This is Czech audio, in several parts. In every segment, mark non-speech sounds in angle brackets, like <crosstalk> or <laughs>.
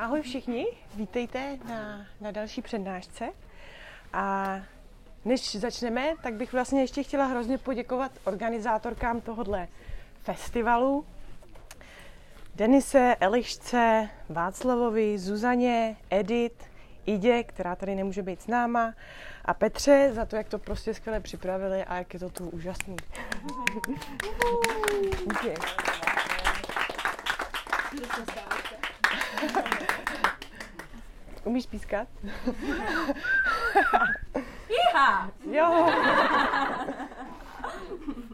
Ahoj všichni, vítejte na, na další přednášce. A než začneme, tak bych vlastně ještě chtěla hrozně poděkovat organizátorkám tohohle festivalu. Denise, Elišce, Václavovi, Zuzaně, Edit, Idě, která tady nemůže být s náma, a Petře za to, jak to prostě skvěle připravili a jak je to tu úžasný. Díky. <laughs> Umíš pískat? Iha! Jo.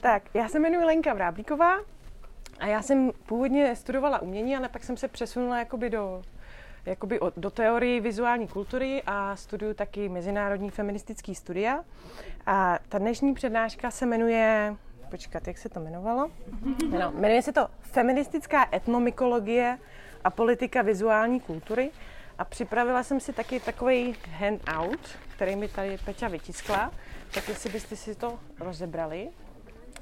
tak, já se jmenuji Lenka Vráblíková a já jsem původně studovala umění, ale pak jsem se přesunula jakoby do, jakoby do teorie vizuální kultury a studuju taky mezinárodní feministický studia. A ta dnešní přednáška se jmenuje, počkat, jak se to jmenovalo? No, jmenuje se to Feministická etnomykologie a politika vizuální kultury. A připravila jsem si taky takový handout, který mi tady Peťa vytiskla, tak jestli byste si to rozebrali.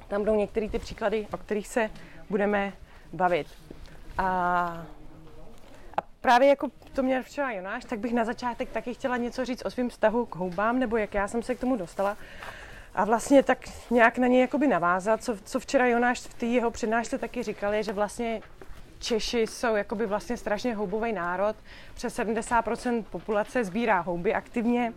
Tam budou některé ty příklady, o kterých se budeme bavit. A, a právě jako to měl včera Jonáš, tak bych na začátek taky chtěla něco říct o svém vztahu k houbám, nebo jak já jsem se k tomu dostala. A vlastně tak nějak na něj jakoby navázat, co, co včera Jonáš v té jeho přednášce taky říkal, je, že vlastně Češi jsou jakoby vlastně strašně houbový národ. Přes 70% populace sbírá houby aktivně.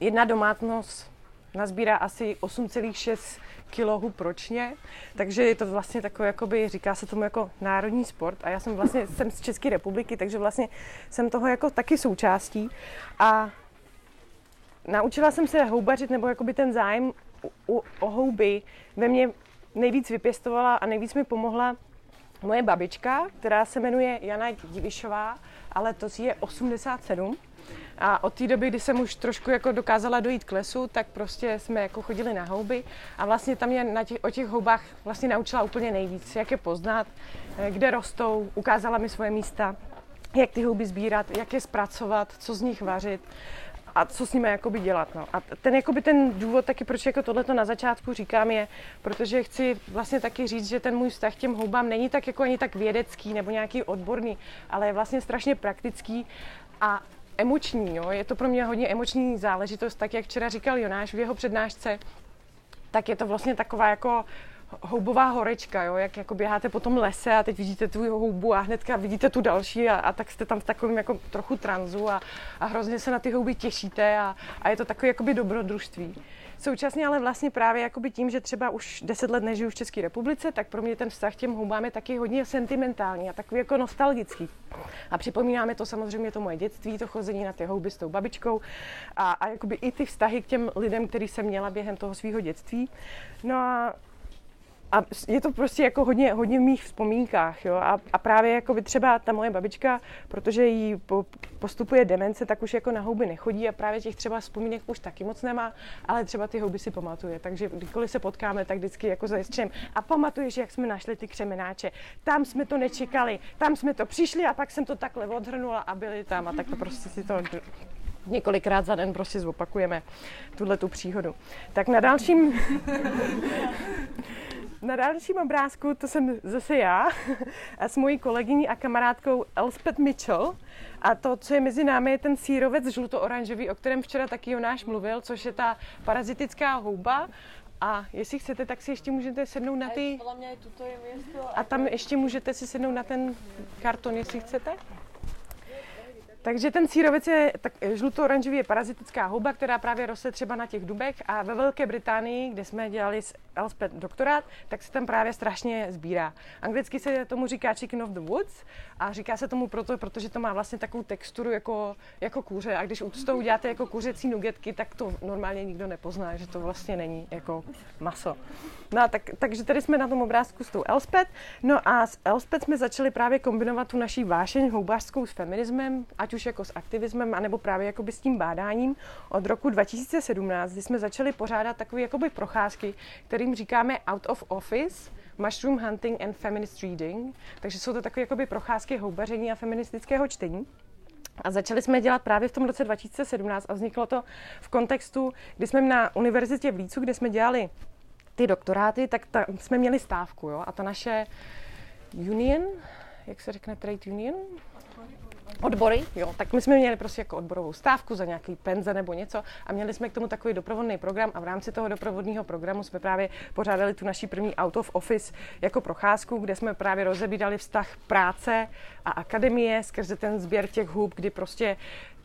Jedna domácnost nazbírá asi 8,6 kg ročně, takže je to vlastně takové, jakoby, říká se tomu jako národní sport a já jsem vlastně jsem z České republiky, takže vlastně jsem toho jako taky součástí a naučila jsem se houbařit, nebo jakoby ten zájem o, o houby ve mně nejvíc vypěstovala a nejvíc mi pomohla moje babička, která se jmenuje Jana Divišová, ale to je 87. A od té doby, kdy jsem už trošku jako dokázala dojít k lesu, tak prostě jsme jako chodili na houby a vlastně tam mě na těch, o těch houbách vlastně naučila úplně nejvíc, jak je poznat, eh, kde rostou, ukázala mi svoje místa, jak ty houby sbírat, jak je zpracovat, co z nich vařit a co s nimi jakoby dělat. No. A ten, jakoby ten důvod taky, proč jako tohleto na začátku říkám, je, protože chci vlastně taky říct, že ten můj vztah k těm houbám není tak jako ani tak vědecký nebo nějaký odborný, ale je vlastně strašně praktický a emoční. Jo. Je to pro mě hodně emoční záležitost, tak jak včera říkal Jonáš v jeho přednášce, tak je to vlastně taková jako houbová horečka, jo? jak jako běháte po tom lese a teď vidíte tu houbu a hnedka vidíte tu další a, a tak jste tam v takovém jako trochu tranzu a, a hrozně se na ty houby těšíte a, a je to takové jakoby dobrodružství. Současně ale vlastně právě jakoby tím, že třeba už deset let nežiju v České republice, tak pro mě ten vztah těm houbám je taky hodně sentimentální a takový jako nostalgický. A připomínáme to samozřejmě to moje dětství, to chození na ty houby s tou babičkou a, a jakoby i ty vztahy k těm lidem, který jsem měla během toho svého dětství. No a a je to prostě jako hodně, hodně v mých vzpomínkách, jo. A, a právě jako by třeba ta moje babička, protože jí po, postupuje demence, tak už jako na houby nechodí a právě těch třeba vzpomínek už taky moc nemá, ale třeba ty houby si pamatuje. Takže kdykoliv se potkáme, tak vždycky jako zajistřem. A pamatuješ, jak jsme našli ty křemenáče. Tam jsme to nečekali, tam jsme to přišli a pak jsem to takhle odhrnula a byli tam a tak to prostě si to několikrát za den prostě zopakujeme tuhle tu příhodu. Tak na dalším Na dalším obrázku to jsem zase já <laughs> s mojí kolegyní a kamarádkou Elspeth Mitchell. A to, co je mezi námi, je ten sírovec žluto-oranžový, o kterém včera taky Jonáš mluvil, což je ta parazitická houba. A jestli chcete, tak si ještě můžete sednout na ty... A tam ještě můžete si sednout na ten karton, jestli chcete. Takže ten sírovec je tak žluto-oranžový je parazitická houba, která právě roste třeba na těch dubech a ve Velké Británii, kde jsme dělali s Elspeth doktorát, tak se tam právě strašně sbírá. Anglicky se tomu říká chicken of the woods a říká se tomu proto, protože to má vlastně takovou texturu jako, jako kůře a když toho uděláte jako kuřecí nugetky, tak to normálně nikdo nepozná, že to vlastně není jako maso. No tak, takže tady jsme na tom obrázku s tou Elspeth. No a s Elspeth jsme začali právě kombinovat tu naší vášeň houbářskou s feminismem, ať už jako s aktivismem, anebo právě jakoby s tím bádáním od roku 2017, kdy jsme začali pořádat takové jakoby procházky, kterým říkáme out of office, mushroom hunting and feminist reading. Takže jsou to takové jakoby procházky houbaření a feministického čtení. A začali jsme dělat právě v tom roce 2017 a vzniklo to v kontextu, kdy jsme na univerzitě v Lícu, kde jsme dělali ty doktoráty, tak ta, jsme měli stávku, jo, a ta naše union, jak se řekne trade union? Odbory, jo, tak my jsme měli prostě jako odborovou stávku za nějaký penze nebo něco a měli jsme k tomu takový doprovodný program a v rámci toho doprovodného programu jsme právě pořádali tu naší první out of office jako procházku, kde jsme právě rozebírali vztah práce a akademie skrze ten sběr těch hub, kdy prostě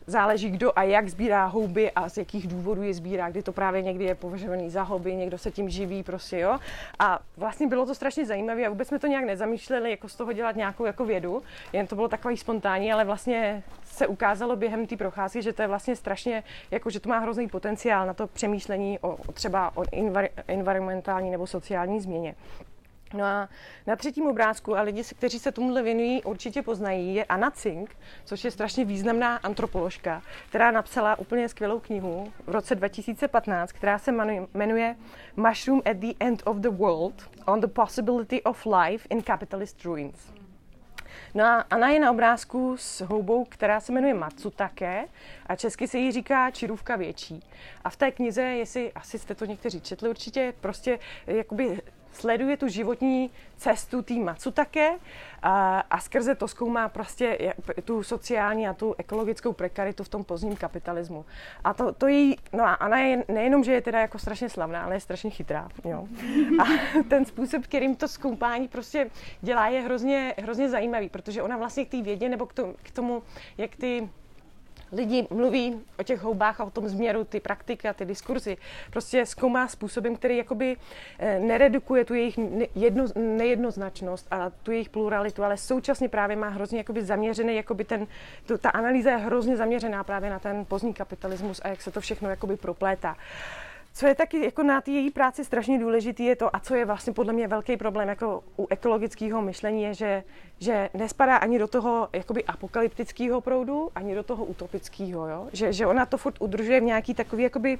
záleží, kdo a jak sbírá houby a z jakých důvodů je sbírá, kdy to právě někdy je považovaný za hobby, někdo se tím živí, prostě jo. A vlastně bylo to strašně zajímavé a vůbec jsme to nějak nezamýšleli, jako z toho dělat nějakou jako vědu, jen to bylo takový spontánní, ale vlastně se ukázalo během té procházky, že to je vlastně strašně, jako že to má hrozný potenciál na to přemýšlení o, třeba o environmentální nebo sociální změně. No a na třetím obrázku, a lidi, kteří se tomuhle věnují, určitě poznají, je Anna Cink, což je strašně významná antropoložka, která napsala úplně skvělou knihu v roce 2015, která se jmenuje Mushroom at the End of the World on the Possibility of Life in Capitalist Ruins. No a Anna je na obrázku s houbou, která se jmenuje Matsutake a česky se jí říká čirůvka větší. A v té knize, jestli asi jste to někteří četli určitě, prostě jakoby sleduje tu životní cestu té Matsutake a, a skrze to zkoumá prostě tu sociální a tu ekologickou prekaritu v tom pozdním kapitalismu. A to, to jí, no a Anna je nejenom, že je teda jako strašně slavná, ale je strašně chytrá, jo. A <laughs> ten způsob, kterým to zkoumání prostě dělá, je hrozně, hrozně zajímavý, protože ona vlastně k té vědě nebo k tomu, k tomu jak ty lidi mluví o těch houbách a o tom změru, ty praktiky a ty diskurzy, prostě zkoumá způsobem, který jakoby eh, neredukuje tu jejich jedno, nejednoznačnost a tu jejich pluralitu, ale současně právě má hrozně jakoby zaměřený, jakoby ten, tu, ta analýza je hrozně zaměřená právě na ten pozdní kapitalismus a jak se to všechno jakoby proplétá. Co je taky jako na té její práci strašně důležitý je to, a co je vlastně podle mě velký problém jako u ekologického myšlení, je, že, že nespadá ani do toho jakoby apokalyptického proudu, ani do toho utopického, jo? Že, že ona to furt udržuje v nějaký takový jakoby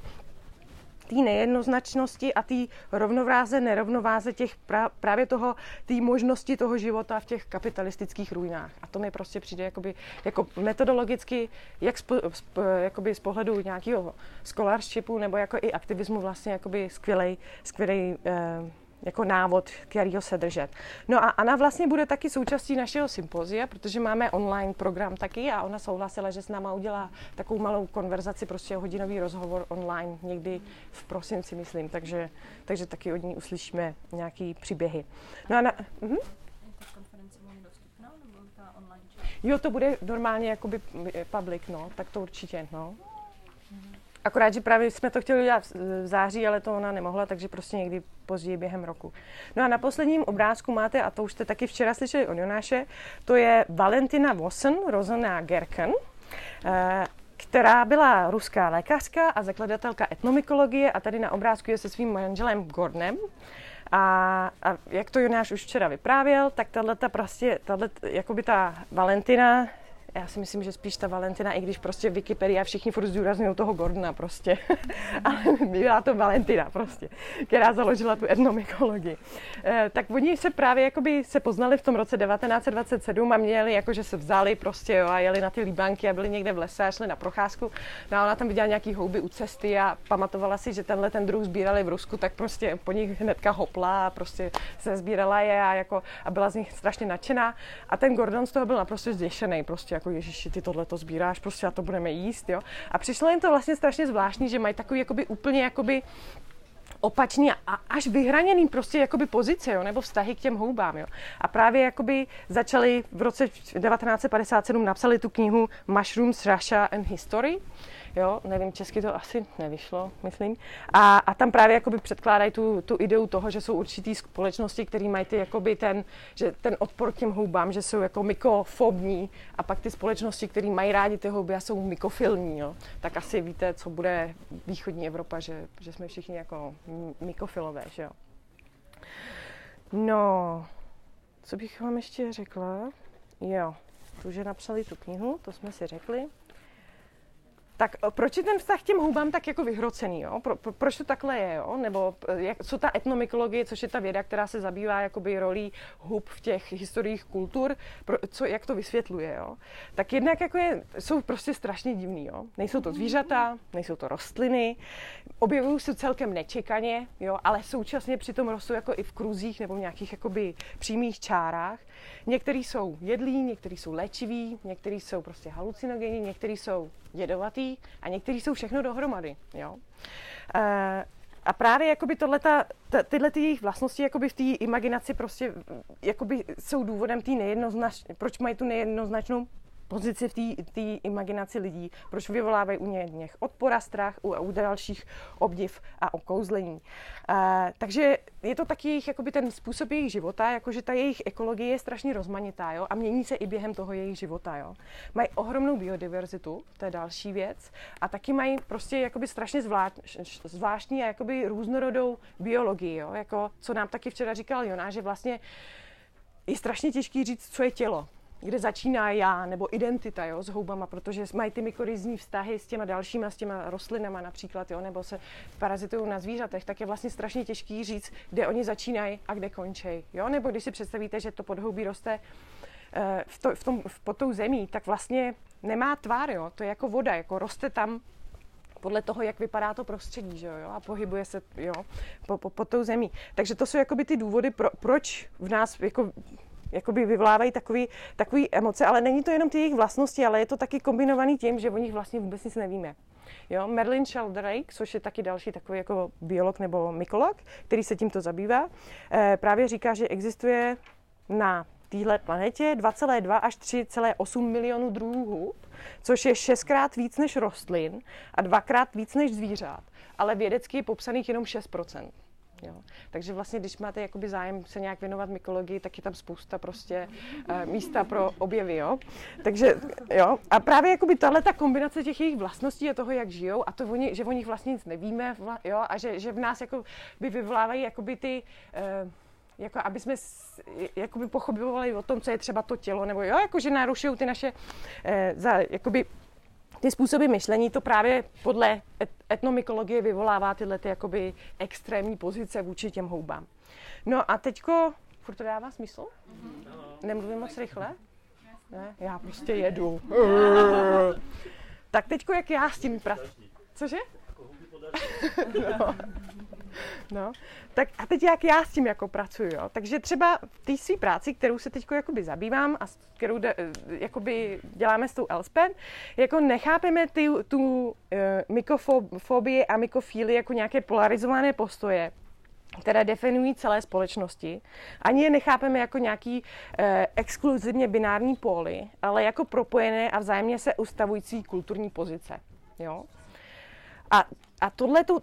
té nejednoznačnosti a té rovnováze, nerovnováze těch pra, právě toho, té možnosti toho života v těch kapitalistických ruinách. A to mi prostě přijde jakoby, jako metodologicky, jak z, z, jakoby z pohledu nějakého scholarshipu nebo jako i aktivismu vlastně jakoby skvělej, skvělej eh, jako návod, kterýho se držet. No a Anna vlastně bude taky součástí našeho sympozia, protože máme online program taky a ona souhlasila, že s náma udělá takovou malou konverzaci, prostě hodinový rozhovor online někdy v prosinci, myslím, takže, takže taky od ní uslyšíme nějaký příběhy. No a na, uh-huh. Jo, to bude normálně jakoby public, no, tak to určitě, no. Akorát, že právě jsme to chtěli udělat v září, ale to ona nemohla, takže prostě někdy později během roku. No a na posledním obrázku máte, a to už jste taky včera slyšeli od Jonáše, to je Valentina Vossen, rozená Gerken, eh, která byla ruská lékařka a zakladatelka etnomykologie a tady na obrázku je se svým manželem Gordnem. A, a jak to Jonáš už včera vyprávěl, tak tato prostě, tato, jakoby ta Valentina já si myslím, že spíš ta Valentina, i když prostě Wikipedia všichni furt zdůrazňují toho Gordona prostě, <laughs> ale byla to Valentina prostě, která založila tu etnomykologii. E, tak oni se právě jakoby se poznali v tom roce 1927 a měli jako, že se vzali prostě jo, a jeli na ty líbanky a byli někde v lese a šli na procházku. No a ona tam viděla nějaký houby u cesty a pamatovala si, že tenhle ten druh sbírali v Rusku, tak prostě po nich hnedka hopla a prostě se sbírala je a, jako, a byla z nich strašně nadšená. A ten Gordon z toho byl naprosto zděšený, prostě jako ježiši, ty tohle to sbíráš, prostě a to budeme jíst, jo. A přišlo jim to vlastně strašně zvláštní, že mají takový jakoby úplně jakoby opačný a až vyhraněný prostě jakoby pozice, jo, nebo vztahy k těm houbám, jo. A právě jakoby začali v roce 1957 napsali tu knihu Mushrooms, Russia and History, jo, nevím, česky to asi nevyšlo, myslím. A, a tam právě jakoby předkládají tu, tu ideu toho, že jsou určitý společnosti, které mají ty, jakoby ten, že ten odpor k těm houbám, že jsou jako mykofobní a pak ty společnosti, které mají rádi ty houby a jsou mykofilní, jo. Tak asi víte, co bude východní Evropa, že, že jsme všichni jako mykofilové, že jo. No, co bych vám ještě řekla? Jo, tu, že napsali tu knihu, to jsme si řekli. Tak eh, proč je ten vztah k těm hubám tak jako vyhrocený, jo? Pro, pro, proč to takhle je, jo? Nebo eh, jak, co ta etnomykologie, což je ta věda, která se zabývá jakoby rolí hub v těch historiích kultur, pro, co, jak to vysvětluje, jo? Tak jednak jako je, jsou prostě strašně divný, jo? Nejsou to zvířata, nejsou to rostliny, objevují se celkem nečekaně, jo? Ale současně přitom rostou jako i v kruzích nebo v nějakých jakoby přímých čárách. Některý jsou jedlí, některý jsou léčiví, některý jsou prostě halucinogenní, některý jsou jedovatý a některý jsou všechno dohromady. Jo? E, a právě jakoby tohleta, t- tyhle ty jejich vlastnosti jakoby v té imaginaci prostě jakoby jsou důvodem té nejednoznačné, proč mají tu nejednoznačnou pozici v té imaginaci lidí, proč vyvolávají u něch odpor a strach, u, u dalších obdiv a okouzlení. Uh, takže je to taky jejich, jakoby ten způsob jejich života, jakože ta jejich ekologie je strašně rozmanitá jo, a mění se i během toho jejich života. Jo. Mají ohromnou biodiverzitu, to je další věc, a taky mají prostě jakoby strašně zvláštní a jakoby různorodou biologii, jo, jako co nám taky včera říkal Jonáš, že vlastně je strašně těžký říct, co je tělo kde začíná já nebo identita jo, s houbama, protože mají ty mykorizní vztahy s těma dalšíma, s těma rostlinama například, jo, nebo se parazitují na zvířatech, tak je vlastně strašně těžký říct, kde oni začínají a kde končí. Jo? Nebo když si představíte, že to podhoubí roste eh, v, to, v tom, v, pod tou zemí, tak vlastně nemá tvár, jo? to je jako voda, jako roste tam podle toho, jak vypadá to prostředí, že jo, a pohybuje se, jo, po, po, po tou zemí. Takže to jsou jakoby ty důvody, pro, proč v nás jako jakoby vyvlávají takový, takový emoce, ale není to jenom ty jejich vlastnosti, ale je to taky kombinovaný tím, že o nich vlastně vůbec nic nevíme. Jo, Merlin Sheldrake, což je taky další takový jako biolog nebo mykolog, který se tímto zabývá, eh, právě říká, že existuje na téhle planetě 2,2 až 3,8 milionů druhů, což je šestkrát víc než rostlin a dvakrát víc než zvířat, ale vědecky je popsaných jenom 6 Jo. Takže vlastně, když máte jakoby zájem se nějak věnovat mykologii, tak je tam spousta prostě uh, místa pro objevy, jo. Takže, jo, a právě jakoby tahle ta kombinace těch jejich vlastností a toho, jak žijou a to, oni, že o nich vlastně nic nevíme, jo, a že, že v nás jako by vyvolávají jakoby ty uh, jako aby jsme jakoby pochopili o tom, co je třeba to tělo, nebo jo, jako že narušují ty naše eh, za, jakoby ty způsoby myšlení to právě podle etnomykologie vyvolává tyhle ty jakoby extrémní pozice vůči těm houbám. No a teďko, furt to dává smysl? Mm-hmm. Nemluvím moc rychle? Ne? Já prostě jedu. <laughs> tak teďko, jak já s tím pracuji. Cože? <laughs> <laughs> no. No, tak a teď jak já s tím jako pracuji, jo? Takže třeba v té své práci, kterou se teď jakoby zabývám a kterou de, eh, jakoby děláme s tou Elspen, jako nechápeme ty, tu uh, mykofobii a mykofíly jako nějaké polarizované postoje, které definují celé společnosti. Ani je nechápeme jako nějaký eh, exkluzivně binární póly, ale jako propojené a vzájemně se ustavující kulturní pozice. Jo? A, a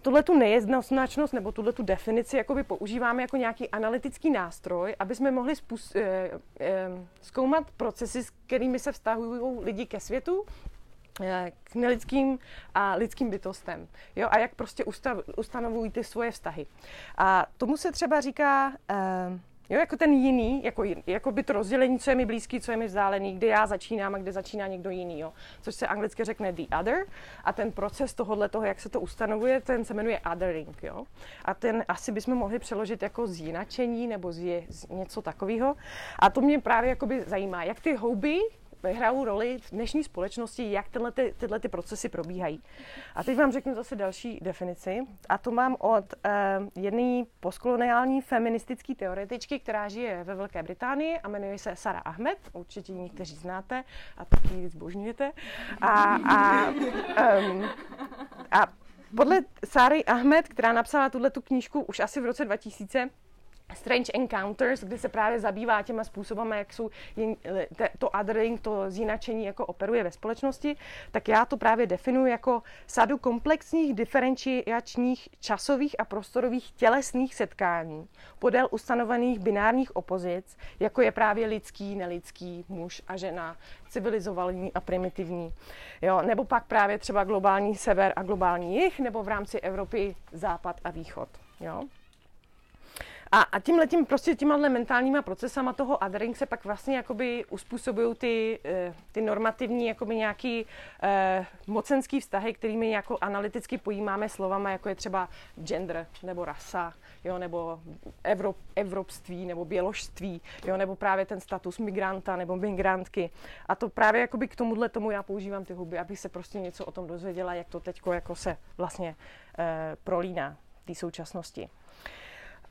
tuhle tu nejednoznačnost nebo tuhle tu definici jakoby používáme jako nějaký analytický nástroj, aby jsme mohli spus, eh, eh, zkoumat procesy, s kterými se vztahují lidi ke světu, eh, k nelidským a lidským bytostem. Jo? A jak prostě ustav, ustanovují ty svoje vztahy. A tomu se třeba říká... Eh, Jo, jako ten jiný, jako, jako by to rozdělení, co je mi blízký, co je mi vzdálený, kde já začínám a kde začíná někdo jiný, jo. Což se anglicky řekne the other. A ten proces tohohle toho, jak se to ustanovuje, ten se jmenuje othering, jo. A ten asi bychom mohli přeložit jako zjinačení nebo z, z něco takového. A to mě právě jakoby zajímá, jak ty houby hrajou roli v dnešní společnosti, jak tyhle, ty, tyhle ty procesy probíhají. A teď vám řeknu zase další definici. A to mám od uh, jedné postkoloniální feministické teoretičky, která žije ve Velké Británii a jmenuje se Sara Ahmed. Určitě ji někteří znáte a taky ji zbožňujete. A, a, um, a podle Sary Ahmed, která napsala tuhle tu knížku už asi v roce 2000, Strange Encounters, kde se právě zabývá těma způsobama, jak jsou to othering, to zjinačení jako operuje ve společnosti, tak já to právě definuji jako sadu komplexních diferenciačních časových a prostorových tělesných setkání podél ustanovených binárních opozic, jako je právě lidský, nelidský, muž a žena, civilizovaný a primitivní. Jo? Nebo pak právě třeba globální sever a globální jih, nebo v rámci Evropy západ a východ. Jo? A, a tím letím prostě těma mentálníma procesama toho othering se pak vlastně jakoby uspůsobují ty, eh, ty normativní jakoby nějaký eh, mocenský vztahy, kterými jako analyticky pojímáme slovama, jako je třeba gender nebo rasa, jo, nebo Evrop, evropství nebo běložství, jo, nebo právě ten status migranta nebo migrantky. A to právě jakoby k tomuhle tomu já používám ty huby, abych se prostě něco o tom dozvěděla, jak to teď jako se vlastně eh, prolíná v té současnosti.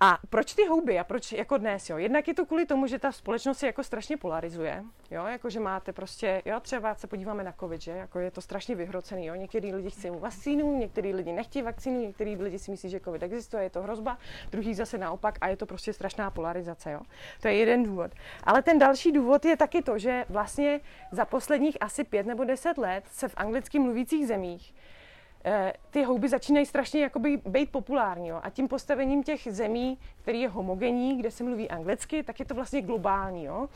A proč ty houby a proč jako dnes, jo? Jednak je to kvůli tomu, že ta společnost se jako strašně polarizuje, jo? Jako, že máte prostě, jo, třeba se podíváme na covid, že? Jako je to strašně vyhrocený, jo? Některý lidi chtějí vakcínu, některý lidi nechtějí vakcínu, některý lidi si myslí, že covid existuje, je to hrozba, druhý zase naopak a je to prostě strašná polarizace, jo? To je jeden důvod. Ale ten další důvod je taky to, že vlastně za posledních asi pět nebo deset let se v anglicky mluvících zemích ty houby začínají strašně jakoby být populární. Jo? A tím postavením těch zemí, který je homogenní, kde se mluví anglicky, tak je to vlastně globální. Jo?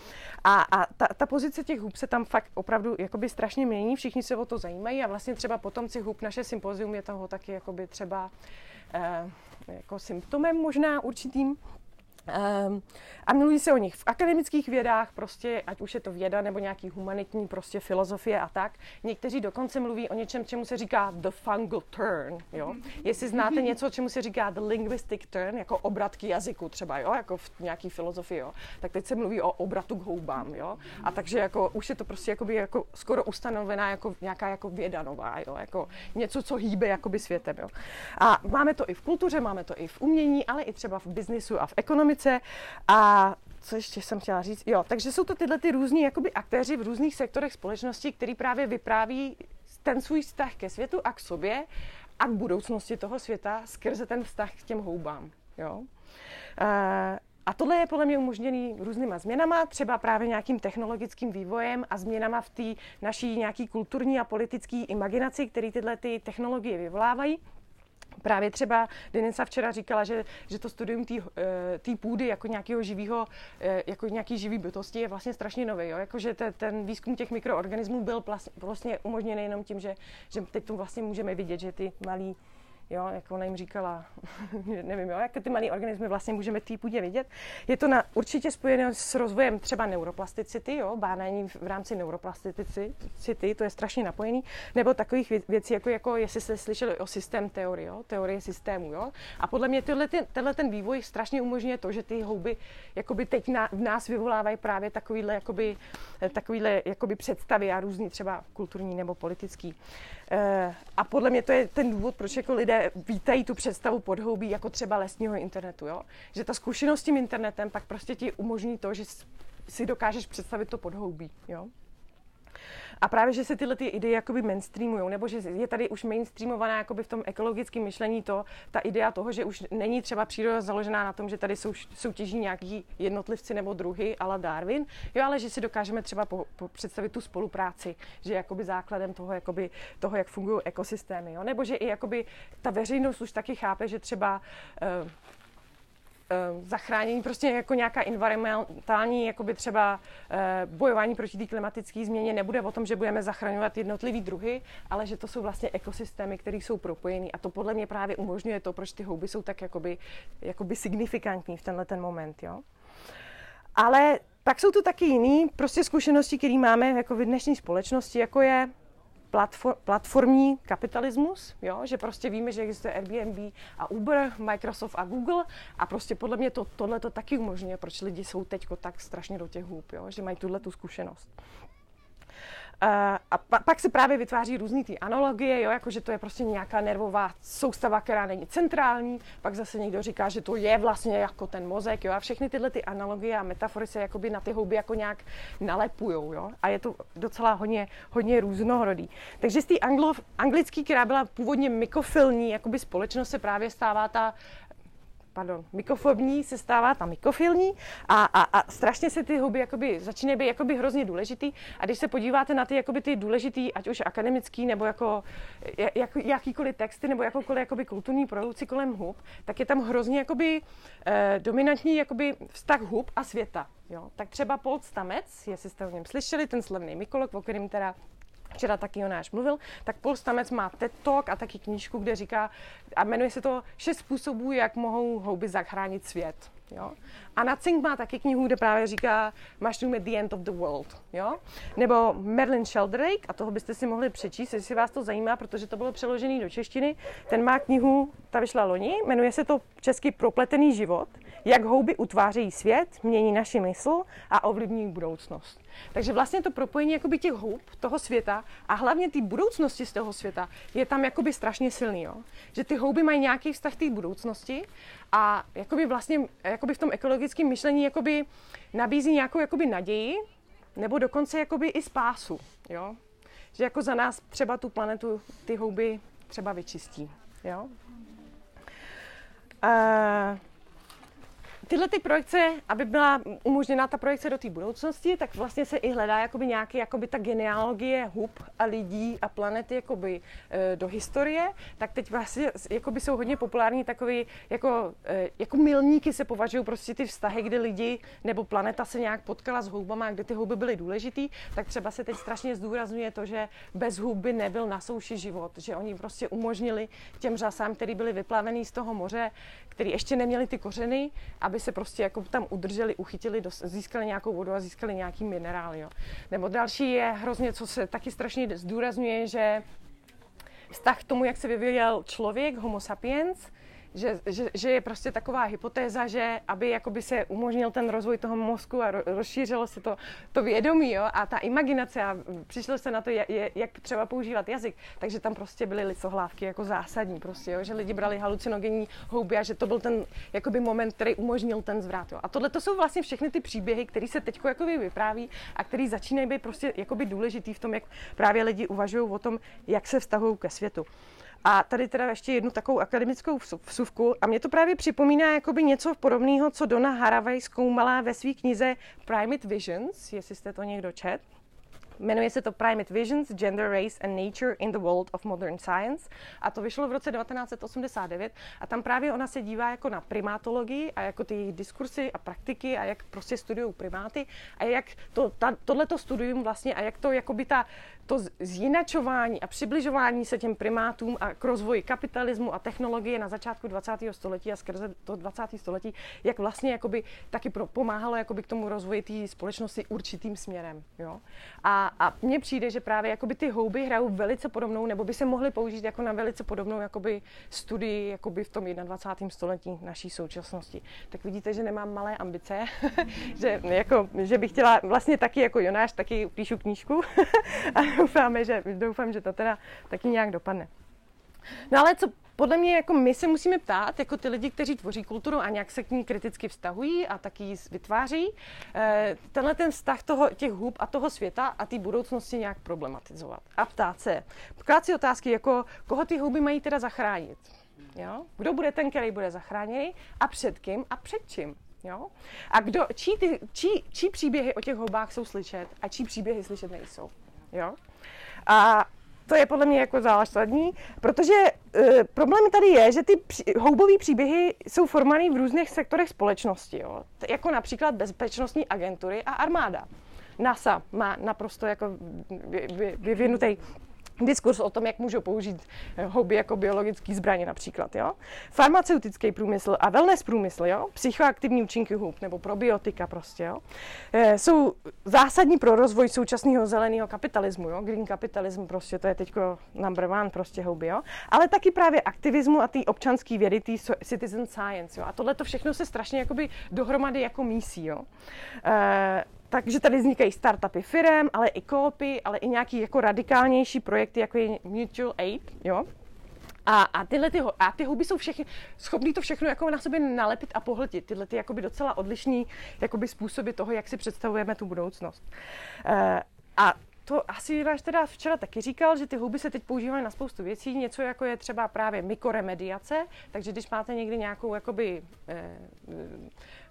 A, a ta, ta, pozice těch hub se tam fakt opravdu jakoby strašně mění, všichni se o to zajímají a vlastně třeba potomci hub, naše sympozium je toho taky jakoby třeba eh, jako symptomem možná určitým. Um, a mluví se o nich v akademických vědách, prostě, ať už je to věda nebo nějaký humanitní prostě filozofie a tak. Někteří dokonce mluví o něčem, čemu se říká the fungal turn, jo. Jestli znáte něco, čemu se říká the linguistic turn, jako obrat k jazyku třeba, jo, jako v nějaký filozofii, jo, tak teď se mluví o obratu k houbám, jo. A takže jako už je to prostě jakoby jako skoro ustanovená jako nějaká jako věda nová, jo, jako něco, co hýbe světem, jo. A máme to i v kultuře, máme to i v umění, ale i třeba v biznisu a v ekonomice ekonomice a co ještě jsem chtěla říct? Jo, takže jsou to tyhle ty různí jakoby aktéři v různých sektorech společnosti, který právě vypráví ten svůj vztah ke světu a k sobě a k budoucnosti toho světa skrze ten vztah k těm houbám. Jo? E, a tohle je podle mě umožněný různýma změnama, třeba právě nějakým technologickým vývojem a změnama v té naší nějaký kulturní a politické imaginaci, které tyhle ty technologie vyvolávají. Právě třeba Denisa včera říkala, že, že to studium té eh, půdy jako nějakého živého, eh, jako nějaký živý bytosti je vlastně strašně nový. Jo? Jako, že te, ten výzkum těch mikroorganismů byl vlastně umožněný jenom tím, že, že teď tu vlastně můžeme vidět, že ty malí jo, jak ona jim říkala, <laughs> nevím, jo, jak ty malé organismy vlastně můžeme v té půdě vidět. Je to na, určitě spojené s rozvojem třeba neuroplasticity, jo, bádání v rámci neuroplasticity, to je strašně napojený, nebo takových věcí, jako, jako jestli jste slyšeli o systém teorie, jo, teorie systému, jo. A podle mě tyhle, ten, tenhle ten vývoj strašně umožňuje to, že ty houby jakoby teď na, v nás vyvolávají právě takovýhle, jakoby, takovýhle jakoby představy a různý třeba kulturní nebo politický. E, a podle mě to je ten důvod, proč jako lidé vítají tu představu podhoubí jako třeba lesního internetu, jo? Že ta zkušenost s tím internetem pak prostě ti umožní to, že si dokážeš představit to podhoubí, jo? A právě, že se tyhle ty idei jakoby mainstreamují, nebo že je tady už mainstreamovaná jakoby v tom ekologickém myšlení to, ta idea toho, že už není třeba příroda založená na tom, že tady jsou, soutěží nějaký jednotlivci nebo druhy, ale Darwin, jo, ale že si dokážeme třeba po, po představit tu spolupráci, že jakoby základem toho, jakoby, toho, jak fungují ekosystémy, jo, nebo že i jakoby ta veřejnost už taky chápe, že třeba uh, zachránění, prostě jako nějaká environmentální, jakoby třeba eh, bojování proti té klimatické změně nebude o tom, že budeme zachraňovat jednotlivý druhy, ale že to jsou vlastně ekosystémy, které jsou propojené. A to podle mě právě umožňuje to, proč ty houby jsou tak jakoby, jakoby signifikantní v tenhle ten moment. Jo? Ale pak jsou tu taky jiné prostě zkušenosti, které máme jako v dnešní společnosti, jako je platform, platformní kapitalismus, jo? že prostě víme, že existuje Airbnb a Uber, Microsoft a Google a prostě podle mě to, tohle to taky umožňuje, proč lidi jsou teď tak strašně do těch hůb, jo? že mají tuhle tu zkušenost. A pa, pak se právě vytváří různé ty analogie, jo, jako že to je prostě nějaká nervová soustava, která není centrální, pak zase někdo říká, že to je vlastně jako ten mozek, jo, a všechny tyhle ty analogie a metafory se jakoby na ty houby jako nějak nalepujou, jo, a je to docela hodně, hodně různorodý. Takže z té anglo, anglické, která byla původně mikofilní, jakoby společnost se právě stává ta pardon, mykofobní se stává ta mykofilní a, a, a strašně se ty huby jakoby, začínají být jakoby hrozně důležitý a když se podíváte na ty, jakoby, ty důležitý, ať už akademický nebo jako, jak, jakýkoliv texty nebo jakoukoliv jakoby, kulturní produkci kolem hub, tak je tam hrozně jakoby, eh, dominantní jakoby, vztah hub a světa. Jo? Tak třeba Paul Stamec, jestli jste o něm slyšeli, ten slavný mykolog, o kterém teda včera taky Jonáš mluvil, tak Paul Stamec má TED Talk a taky knížku, kde říká, a jmenuje se to šest způsobů, jak mohou houby zachránit svět. Jo? A Natsing má taky knihu, kde právě říká Mushroom at the end of the world. Jo? Nebo Merlin Sheldrake, a toho byste si mohli přečíst, jestli vás to zajímá, protože to bylo přeložené do češtiny. Ten má knihu, ta vyšla loni, jmenuje se to Český propletený život, jak houby utvářejí svět, mění naši mysl a ovlivní budoucnost. Takže vlastně to propojení jakoby těch hub toho světa a hlavně té budoucnosti z toho světa je tam jakoby strašně silný. Jo? Že ty houby mají nějaký vztah té budoucnosti a jakoby vlastně jakoby v tom ekologickém myšlení jakoby nabízí nějakou jakoby naději nebo dokonce jakoby i spásu. Jo? Že jako za nás třeba tu planetu ty houby třeba vyčistí. Jo? Uh, tyhle ty projekce, aby byla umožněna ta projekce do té budoucnosti, tak vlastně se i hledá jakoby nějaký, jakoby ta genealogie hub a lidí a planety jakoby e, do historie, tak teď vlastně jakoby jsou hodně populární takový, jako, e, jako milníky se považují prostě ty vztahy, kdy lidi nebo planeta se nějak potkala s houbama, kde ty houby byly důležitý, tak třeba se teď strašně zdůrazňuje to, že bez hub by nebyl na souši život, že oni prostě umožnili těm řasám, který byli vyplavený z toho moře, který ještě neměli ty kořeny, aby se prostě jako tam udrželi, uchytili, získali nějakou vodu a získali nějaký minerál. Jo. Nebo další je hrozně, co se taky strašně zdůrazňuje, že vztah k tomu, jak se vyvíjel člověk, homo sapiens, že, že, že je prostě taková hypotéza, že aby jakoby se umožnil ten rozvoj toho mozku a rozšířilo se to, to vědomí jo, a ta imaginace a přišlo se na to, jak, jak třeba používat jazyk, takže tam prostě byly licohlávky jako zásadní prostě, jo, že lidi brali halucinogenní houby a že to byl ten jakoby moment, který umožnil ten zvrat. Jo. A tohle to jsou vlastně všechny ty příběhy, které se teď vypráví a které začínají být prostě jakoby důležitý v tom, jak právě lidi uvažují o tom, jak se vztahují ke světu. A tady teda ještě jednu takovou akademickou vsuvku. A mě to právě připomíná jakoby něco podobného, co Donna Haraway zkoumala ve své knize Primate Visions, jestli jste to někdo čet. Jmenuje se to Primate Visions, Gender, Race and Nature in the World of Modern Science. A to vyšlo v roce 1989. A tam právě ona se dívá jako na primátologii a jako ty jejich diskursy a praktiky a jak prostě studují primáty a jak to, ta, tohleto studium vlastně a jak to jakoby ta to zjinačování a přibližování se těm primátům a k rozvoji kapitalismu a technologie na začátku 20. století a skrze to 20. století, jak vlastně jakoby taky pomáhalo jakoby k tomu rozvoji té společnosti určitým směrem. Jo? A, a mně přijde, že právě jakoby ty houby hrajou velice podobnou, nebo by se mohly použít jako na velice podobnou jakoby studii jakoby v tom 21. století naší současnosti. Tak vidíte, že nemám malé ambice, <laughs> že, jako, že bych chtěla vlastně taky jako Jonáš, taky píšu knížku <laughs> doufáme, že, doufám, že to teda taky nějak dopadne. No ale co podle mě jako my se musíme ptát, jako ty lidi, kteří tvoří kulturu a nějak se k ní kriticky vztahují a taky ji vytváří, eh, tenhle ten vztah toho, těch hub a toho světa a té budoucnosti nějak problematizovat. A ptát se, poklát si otázky jako, koho ty huby mají teda zachránit. Jo? Kdo bude ten, který bude zachráněný a před kým a před čím. Jo? A kdo, čí, ty, čí, čí příběhy o těch houbách jsou slyšet a čí příběhy slyšet nejsou. Jo? A to je podle mě jako zásadní, protože e, problém tady je, že ty při, houbové příběhy jsou formální v různých sektorech společnosti, jo? jako například bezpečnostní agentury a armáda. NASA má naprosto jako vyvinutý diskurs o tom, jak můžou použít eh, hobby jako biologický zbraně například. Jo? Farmaceutický průmysl a wellness průmysl, jo? psychoaktivní účinky hub nebo probiotika prostě, jo? E, jsou zásadní pro rozvoj současného zeleného kapitalismu. Jo? Green capitalism prostě, to je teď number one prostě hobby. Jo? Ale taky právě aktivismu a ty občanský vědy, tý citizen science. Jo? A tohle to všechno se strašně jakoby dohromady jako mísí. Jo? E, takže tady vznikají startupy firem, ale i koopy, ale i nějaký jako radikálnější projekty, jako je Mutual Aid, jo. A, a, tyhle ty, a ty houby jsou všechny schopný to všechno jako na sobě nalepit a pohltit. Tyhle ty jakoby docela odlišní jakoby způsoby toho, jak si představujeme tu budoucnost. E, a to asi váš teda včera taky říkal, že ty houby se teď používají na spoustu věcí. Něco jako je třeba právě mikoremediace, takže když máte někdy nějakou jakoby, e,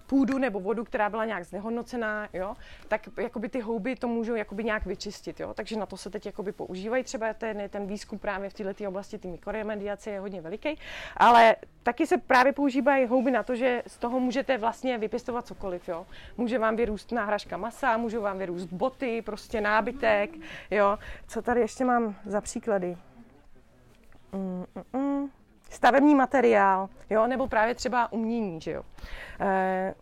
půdu nebo vodu, která byla nějak znehodnocená, jo, tak jakoby ty houby to můžou jakoby nějak vyčistit. Jo. Takže na to se teď jakoby používají. Třeba ten, ten výzkum právě v této oblasti, ty mikroremediace je hodně veliký, ale taky se právě používají houby na to, že z toho můžete vlastně vypěstovat cokoliv. Jo. Může vám vyrůst náhražka masa, můžou vám vyrůst boty, prostě nábytek. Jo. Co tady ještě mám za příklady? Mm, mm, mm. Stavební materiál, jo, nebo právě třeba umění, že jo. E,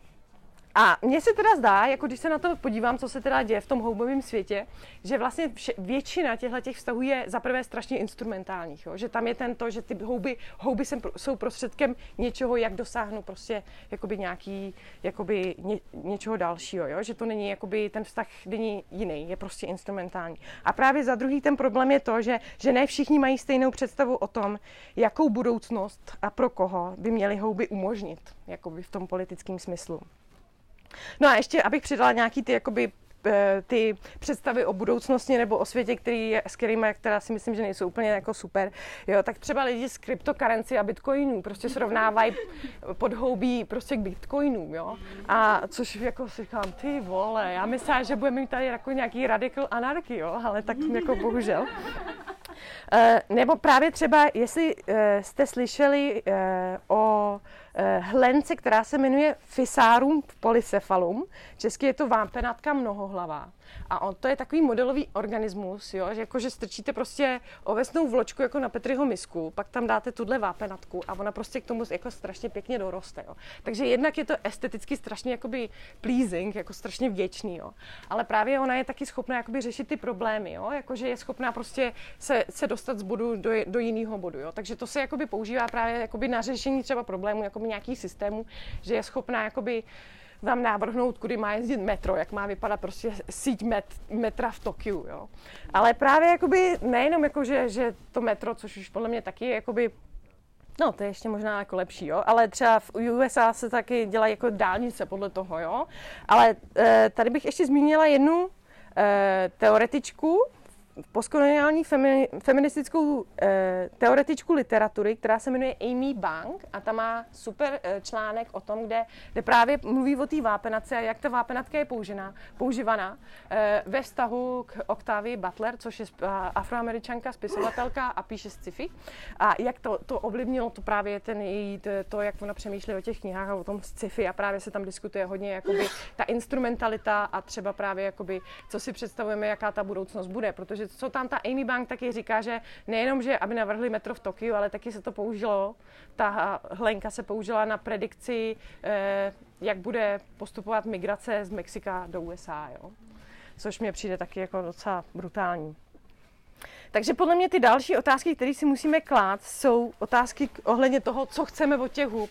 a mně se teda zdá, jako když se na to podívám, co se teda děje v tom houbovém světě, že vlastně vše, většina těchto těch vztahů je zaprvé strašně instrumentálních. Jo? Že tam je ten to, že ty houby, houby jsou prostředkem něčeho, jak dosáhnout prostě jakoby nějaký, jakoby ně, něčeho dalšího. Jo? Že to není, jakoby ten vztah není jiný, je prostě instrumentální. A právě za druhý ten problém je to, že, že ne všichni mají stejnou představu o tom, jakou budoucnost a pro koho by měly houby umožnit, jakoby v tom politickém smyslu. No a ještě, abych přidala nějaký ty jakoby eh, ty představy o budoucnosti nebo o světě, který, s kterými, která si myslím, že nejsou úplně jako super, jo, tak třeba lidi z kryptokarenci a bitcoinů prostě srovnávají podhoubí prostě k bitcoinům, jo. A což jako si říkám, ty vole, já myslím, že budeme mít tady jako nějaký radical anarchy, jo, ale tak jako bohužel. Uh, nebo právě třeba, jestli uh, jste slyšeli o Eh, hlence, která se jmenuje Fisarum polycephalum. Česky je to vápenatka mnohohlavá. A on, to je takový modelový organismus, jo, že jako, že strčíte prostě ovesnou vločku jako na Petriho misku, pak tam dáte tuhle vápenatku a ona prostě k tomu jako strašně pěkně doroste. Jo. Takže jednak je to esteticky strašně jakoby pleasing, jako strašně vděčný, jo. ale právě ona je taky schopná jakoby řešit ty problémy, jo. Jako, že je schopná prostě se, se dostat z bodu do, do jiného bodu. Jo. Takže to se jakoby používá právě jakoby na řešení třeba problémů, jakoby nějakých systémů, že je schopná jakoby vám navrhnout, kudy má jezdit metro, jak má vypadat prostě síť met, metra v Tokiu, jo. Ale právě jakoby nejenom jako, že, že to metro, což už podle mě taky je jakoby No, to je ještě možná jako lepší, jo. Ale třeba v USA se taky dělají jako dálnice podle toho, jo. Ale e, tady bych ještě zmínila jednu e, teoretičku, postkoloniální femi, feministickou e, teoretičku literatury, která se jmenuje Amy Bank a ta má super e, článek o tom, kde, kde právě mluví o té vápenace a jak ta vápenatka je použená, používaná e, ve vztahu k Octavii Butler, což je afroameričanka, spisovatelka a píše sci-fi. A jak to, to ovlivnilo to právě ten její, to, to, jak ona přemýšlí o těch knihách a o tom sci-fi a právě se tam diskutuje hodně jakoby ta instrumentalita a třeba právě jakoby, co si představujeme, jaká ta budoucnost bude, protože co tam ta Amy Bank taky říká, že nejenom, že aby navrhli metro v Tokiu, ale taky se to použilo, ta hlenka se použila na predikci, eh, jak bude postupovat migrace z Mexika do USA, jo? což mě přijde taky jako docela brutální. Takže podle mě ty další otázky, které si musíme klát, jsou otázky ohledně toho, co chceme od těch hub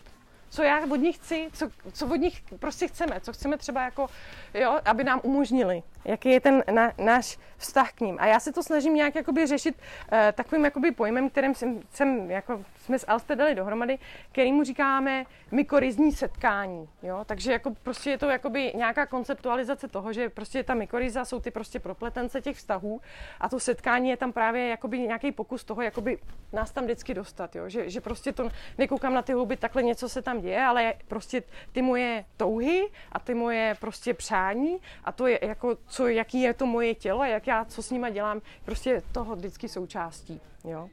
co já od nich chci, co, co od nich prostě chceme, co chceme třeba jako, jo, aby nám umožnili, jaký je ten na, náš vztah k ním. A já se to snažím nějak jakoby řešit uh, takovým jakoby pojmem, kterým jsem, jsem jako jsme s Alste dali dohromady, kterýmu říkáme mykorizní setkání. Jo? Takže jako prostě je to jakoby nějaká konceptualizace toho, že prostě ta mykoriza jsou ty prostě propletence těch vztahů a to setkání je tam právě jakoby nějaký pokus toho, jakoby nás tam vždycky dostat. Jo? Že, že prostě to nekoukám na ty houby, takhle něco se tam děje, ale prostě ty moje touhy a ty moje prostě přání a to je jako, co, jaký je to moje tělo a jak já, co s nima dělám, prostě toho vždycky součástí. Jo?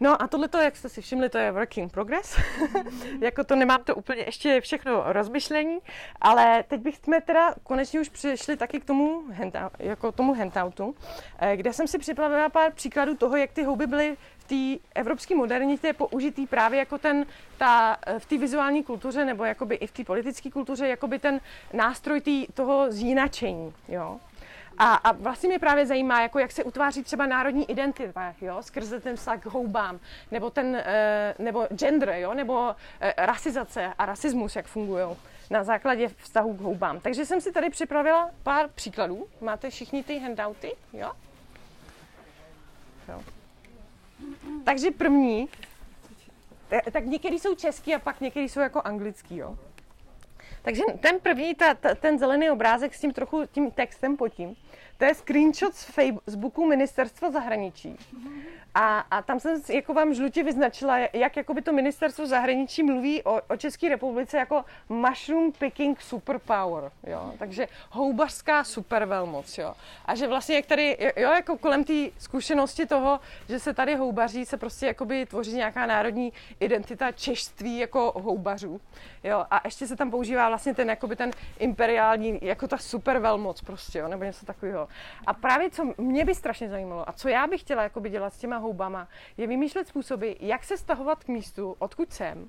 No a tohle, jak jste si všimli, to je work in progress. <laughs> jako to nemám to úplně ještě všechno rozmyšlení, ale teď bych jsme teda konečně už přišli taky k tomu, handout, jako tomu handoutu, eh, kde jsem si připravila pár příkladů toho, jak ty houby byly v té evropské modernitě použitý právě jako ten, ta, eh, v té vizuální kultuře nebo jakoby i v té politické kultuře, jakoby ten nástroj tý, toho zjínačení, jo. A, a vlastně mě právě zajímá, jako jak se utváří třeba národní identita, jo, skrze ten vztah k houbám, nebo ten, e, nebo gender, jo, nebo e, rasizace a rasismus, jak fungují na základě vztahu k houbám. Takže jsem si tady připravila pár příkladů. Máte všichni ty handouty, jo? jo. Takže první, tak některý jsou český a pak některý jsou jako anglický, jo. Takže ten první, ta, ta, ten zelený obrázek s tím trochu tím textem pod tím, to je screenshot z Facebooku ministerstva zahraničí. A, a tam jsem jako vám žlutě vyznačila, jak jakoby to ministerstvo zahraničí mluví o, o České republice jako mushroom picking superpower, jo. Takže houbařská supervelmoc, jo. A že vlastně jak tady, jo, jako kolem té zkušenosti toho, že se tady houbaří, se prostě jakoby tvoří nějaká národní identita češtví jako houbařů, jo. A ještě se tam používá vlastně ten, jakoby ten imperiální, jako ta supervelmoc prostě, jo, nebo něco takového. A právě co mě by strašně zajímalo a co já bych chtěla jakoby dělat s těma houbama, je vymýšlet způsoby, jak se stahovat k místu, odkud jsem,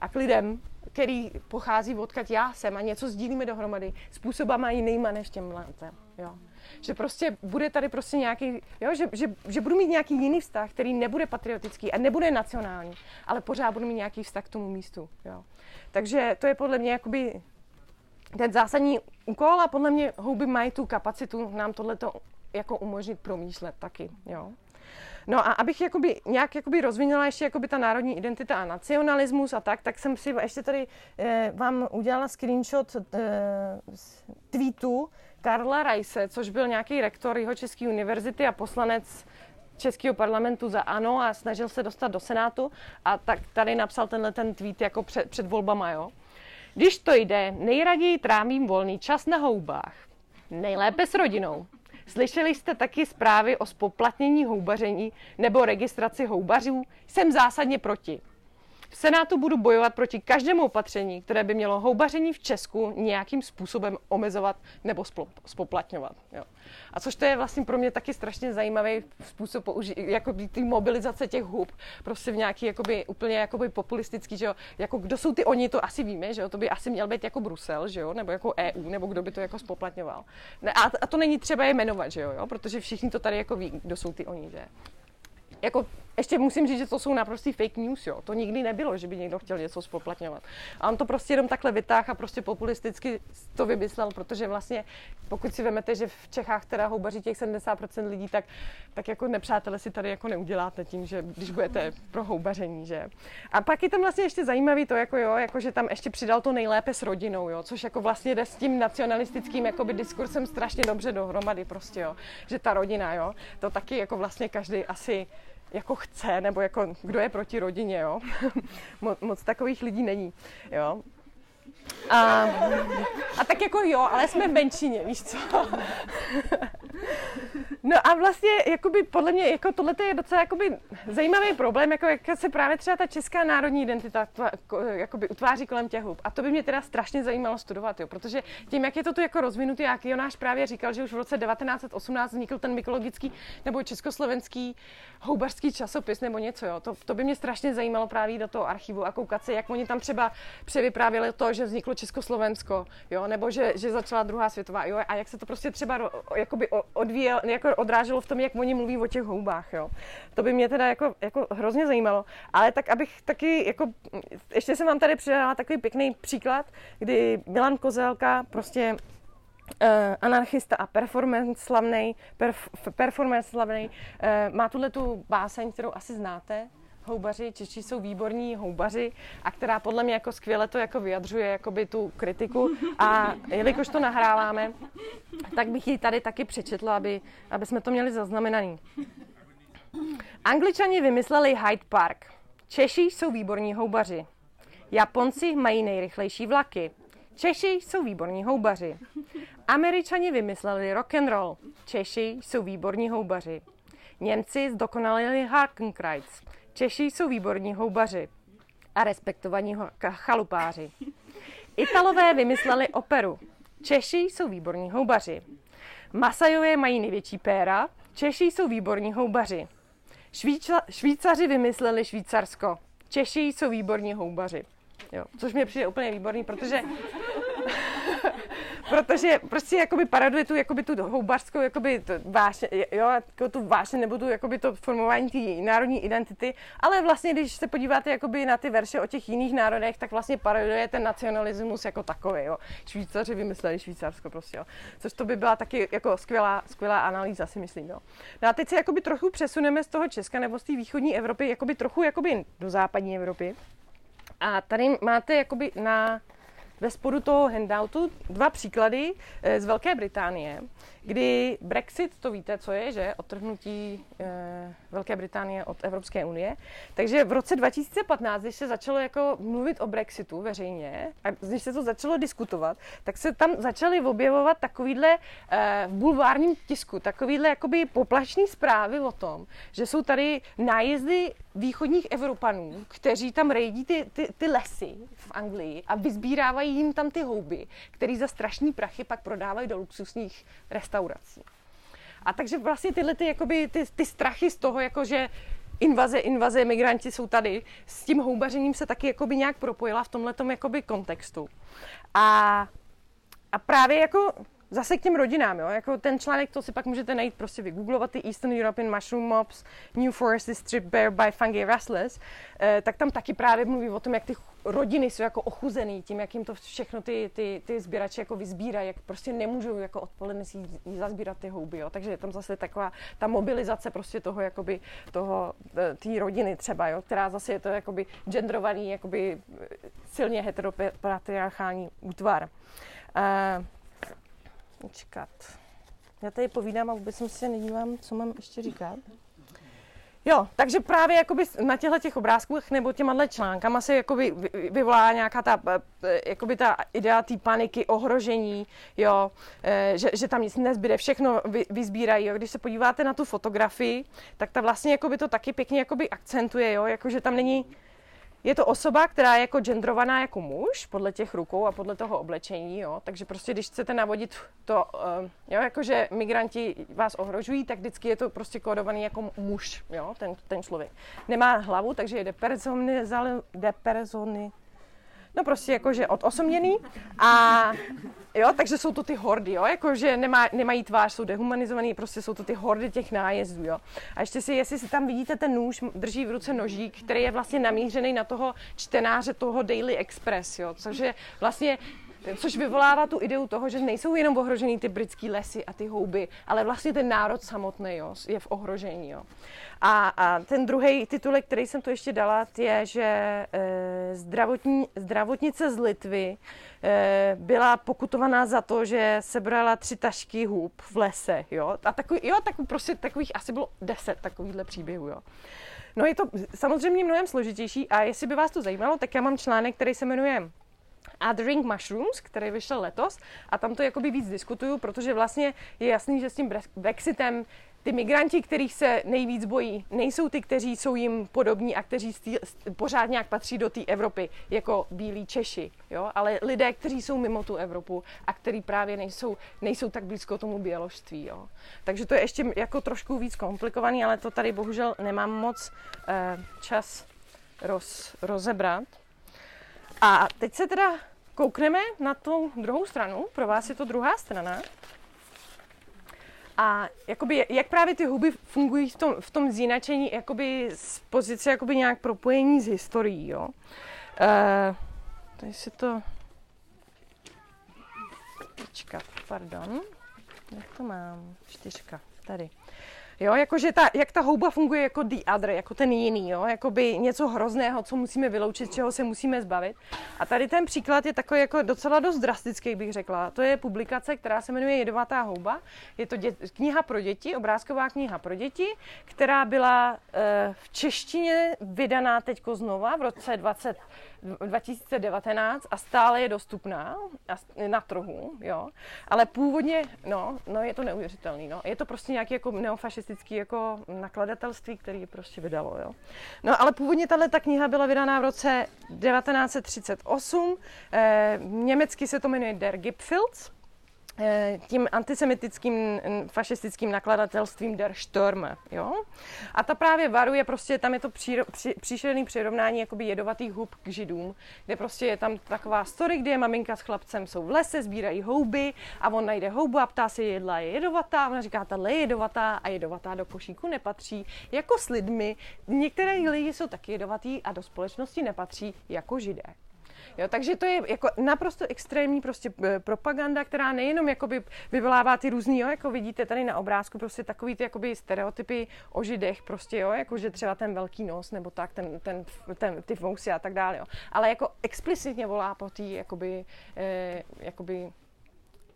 a k lidem, který pochází odkud já jsem a něco sdílíme dohromady, způsobama jinýma než těm mlácem. Jo. Že prostě bude tady prostě nějaký, jo, že, že, že, budu mít nějaký jiný vztah, který nebude patriotický a nebude nacionální, ale pořád budu mít nějaký vztah k tomu místu. Jo. Takže to je podle mě jakoby ten zásadní úkol a podle mě houby mají tu kapacitu nám tohleto jako umožnit promýšlet taky. Jo. No a abych jakoby, nějak jakoby rozvinula ještě jakoby ta národní identita a nacionalismus a tak, tak jsem si ještě tady eh, vám udělala screenshot eh, z tweetu Karla Rajse, což byl nějaký rektor jeho České univerzity a poslanec Českého parlamentu za ANO a snažil se dostat do Senátu a tak tady napsal tenhle ten tweet jako před, před volbama, jo. Když to jde, nejraději trávím volný čas na houbách. Nejlépe s rodinou. Slyšeli jste taky zprávy o spoplatnění houbaření nebo registraci houbařů? Jsem zásadně proti. V Senátu budu bojovat proti každému opatření, které by mělo houbaření v Česku nějakým způsobem omezovat nebo spoplatňovat. Jo. A což to je vlastně pro mě taky strašně zajímavý způsob použi- jakoby ty mobilizace těch hub, prostě v nějaký jakoby, úplně jakoby populistický, že jo, jako kdo jsou ty oni, to asi víme, že jo, to by asi měl být jako Brusel, že jo, nebo jako EU, nebo kdo by to jako spoplatňoval. Ne, a, a to není třeba je jmenovat, že jo, jo, protože všichni to tady jako ví, kdo jsou ty oni, že jako ještě musím říct, že to jsou naprostý fake news, jo. To nikdy nebylo, že by někdo chtěl něco spoplatňovat. A on to prostě jenom takhle vytáhl a prostě populisticky to vymyslel, protože vlastně, pokud si vemete, že v Čechách teda houbaří těch 70% lidí, tak, tak jako nepřátelé si tady jako neuděláte tím, že když budete pro houbaření, že. A pak je tam vlastně ještě zajímavý to, jako jo, jako že tam ještě přidal to nejlépe s rodinou, jo, což jako vlastně jde s tím nacionalistickým jakoby diskursem strašně dobře dohromady prostě, jo. Že ta rodina, jo, to taky jako vlastně každý asi jako chce, nebo jako kdo je proti rodině, jo. <laughs> moc, moc takových lidí není, jo. A, a tak jako jo, ale jsme v menšině, víš co. <laughs> No a vlastně, jakoby, podle mě, jako tohle je docela jakoby, zajímavý problém, jako jak se právě třeba ta česká národní identita tva, jakoby, utváří kolem těch hub. A to by mě teda strašně zajímalo studovat, jo, protože tím, jak je to tu jako rozvinutý, jak Jonáš právě říkal, že už v roce 1918 vznikl ten mykologický nebo československý houbařský časopis nebo něco, jo. To, to by mě strašně zajímalo právě do toho archivu a koukat se, jak oni tam třeba převyprávěli to, že vzniklo Československo, jo, nebo že, že začala druhá světová, jo, a jak se to prostě třeba jakoby odvíjel, jako odráželo v tom, jak oni mluví o těch houbách, jo. To by mě teda jako, jako hrozně zajímalo. Ale tak, abych taky, jako, ještě jsem vám tady přidala takový pěkný příklad, kdy Milan Kozelka prostě Uh, anarchista a performance slavný, perf, performance slavný, uh, má tuhle tu báseň, kterou asi znáte, houbaři, Češi jsou výborní houbaři a která podle mě jako skvěle to jako vyjadřuje jakoby tu kritiku a jelikož to nahráváme, tak bych ji tady taky přečetla, aby, aby jsme to měli zaznamenaný. Angličani vymysleli Hyde Park. Češi jsou výborní houbaři. Japonci mají nejrychlejší vlaky. Češi jsou výborní houbaři. Američani vymysleli rock and roll. Češi jsou výborní houbaři. Němci zdokonalili Hakenkreuz. Češi jsou výborní houbaři a respektovaní chalupáři. Italové vymysleli operu. Češi jsou výborní houbaři. Masajové mají největší péra. Češi jsou výborní houbaři. Švýča, Švýcaři vymysleli Švýcarsko. Češi jsou výborní houbaři. Jo, což mě přijde úplně výborný, protože <laughs> protože prostě jakoby paraduje tu, jakoby tu houbařskou jakoby to vášně, jo, jako tu vášně nebo tu jakoby to formování té národní identity, ale vlastně, když se podíváte jakoby na ty verše o těch jiných národech, tak vlastně paraduje ten nacionalismus jako takový, jo. Švýcaři vymysleli Švýcarsko prostě, jo. Což to by byla taky jako skvělá, skvělá analýza, si myslím, jo. No a teď se jakoby trochu přesuneme z toho Česka nebo z té východní Evropy, jakoby trochu jakoby do západní Evropy. A tady máte jakoby na ve spodu toho handoutu dva příklady eh, z Velké Británie, kdy Brexit, to víte, co je, že? Odtrhnutí eh, Velké Británie od Evropské unie. Takže v roce 2015, když se začalo jako mluvit o Brexitu veřejně, a když se to začalo diskutovat, tak se tam začaly objevovat takovýhle eh, v bulvárním tisku, takovýhle jakoby poplašný zprávy o tom, že jsou tady nájezdy východních Evropanů, kteří tam rejdí ty, ty, ty lesy v Anglii a vyzbírávají jim tam ty houby, které za strašný prachy pak prodávají do luxusních restaurací. A takže vlastně tyhle ty, jakoby, ty, ty strachy z toho, jako že invaze, invaze, migranti jsou tady, s tím houbařením se taky jakoby nějak propojila v tomhletom jakoby kontextu. A, a právě jako zase k těm rodinám, jo? Jako ten článek, to si pak můžete najít, prostě vygooglovat ty Eastern European Mushroom Mobs, New Forest is stripped bare by fungi rustlers, eh, tak tam taky právě mluví o tom, jak ty rodiny jsou jako ochuzený tím, jak jim to všechno ty, ty, ty sběrači jako vyzbírají, jak prostě nemůžou jako odpoledne si zazbírat ty houby, jo? takže je tam zase taková ta mobilizace prostě toho, jakoby, toho, eh, té rodiny třeba, jo? která zase je to jakoby genderovaný, jakoby silně heteropatriarchální útvar. Uh, Počkat. Já tady povídám a vůbec si nedívám, co mám ještě říkat. Jo, takže právě jakoby na těchto těch obrázkách nebo těma článkama se jakoby vyvolá nějaká ta, e, jakoby ta idea té paniky, ohrožení, jo, e, že, že tam nic nezbyde, všechno vy, vyzbírají. Jo. Když se podíváte na tu fotografii, tak ta vlastně jakoby to taky pěkně jakoby akcentuje, jo, jako že tam není je to osoba, která je jako genderovaná jako muž, podle těch rukou a podle toho oblečení, jo. Takže prostě, když chcete navodit to, uh, jo, jakože migranti vás ohrožují, tak vždycky je to prostě kódovaný jako muž, jo, ten, ten člověk. Nemá hlavu, takže je depersony, No prostě jakože odosobněný a jo, takže jsou to ty hordy, jo, jakože nemá, nemají tvář, jsou dehumanizovaný, prostě jsou to ty hordy těch nájezdů, jo. A ještě si, jestli si tam vidíte ten nůž, drží v ruce nožík, který je vlastně namířený na toho čtenáře toho Daily Express, jo, což je vlastně což vyvolává tu ideu toho, že nejsou jenom ohrožený ty britský lesy a ty houby, ale vlastně ten národ samotný jo, je v ohrožení. Jo. A, a ten druhý titulek, který jsem tu ještě dala, je, že e, zdravotní, zdravotnice z Litvy e, byla pokutovaná za to, že sebrala tři tašky hub v lese. Jo. A takový, jo, takový, prostě takových asi bylo deset takovýchhle příběhů. Jo. No je to samozřejmě mnohem složitější a jestli by vás to zajímalo, tak já mám článek, který se jmenuje Othering Mushrooms, který vyšel letos a tam to jakoby víc diskutuju, protože vlastně je jasný, že s tím Brexitem ty migranti, kterých se nejvíc bojí, nejsou ty, kteří jsou jim podobní a kteří stý, pořád nějak patří do té Evropy, jako bílí Češi, jo? ale lidé, kteří jsou mimo tu Evropu a kteří právě nejsou, nejsou tak blízko tomu běložství. Jo? Takže to je ještě jako trošku víc komplikovaný, ale to tady bohužel nemám moc eh, čas roz, rozebrat. A teď se teda koukneme na tu druhou stranu. Pro vás je to druhá strana. A jakoby, jak právě ty huby fungují v tom, v tom zjinačení jakoby z pozice jakoby nějak propojení s historií, jo. Uh, tady si to... Počkat, pardon. Jak to mám? Čtyřka, tady. Jo, jakože ta, jak ta houba funguje jako the other, jako ten jiný, jo, jakoby něco hrozného, co musíme vyloučit, čeho se musíme zbavit. A tady ten příklad je takový jako docela dost drastický, bych řekla. To je publikace, která se jmenuje Jedovatá houba. Je to dě- kniha pro děti, obrázková kniha pro děti, která byla e, v češtině vydaná teďko znova v roce 20, 2019 a stále je dostupná na trhu, jo. Ale původně, no, no je to neuvěřitelný, no. Je to prostě nějaký jako neofašistický jako nakladatelství, který prostě vydalo, jo. No, ale původně tahle ta kniha byla vydaná v roce 1938. Eh, německy se to jmenuje Der Gipfels tím antisemitickým fašistickým nakladatelstvím Der Sturm, jo? A ta právě varuje, prostě tam je to příro, při, příšerný přirovnání jakoby jedovatých hub k židům, kde prostě je tam taková story, kde je maminka s chlapcem jsou v lese, sbírají houby a on najde houbu a ptá se, jedla je jedovatá, ona říká, tahle je jedovatá a jedovatá do košíku nepatří, jako s lidmi. Některé lidi jsou taky jedovatý a do společnosti nepatří jako židé. Jo, takže to je jako naprosto extrémní prostě eh, propaganda, která nejenom jakoby vyvolává ty různý, jo, jako vidíte tady na obrázku, prostě takový ty jakoby stereotypy o židech, prostě jo, jako že třeba ten velký nos nebo tak, ten, ten, ten ty fousy a tak dále, jo. Ale jako explicitně volá po té jakoby, eh, jakoby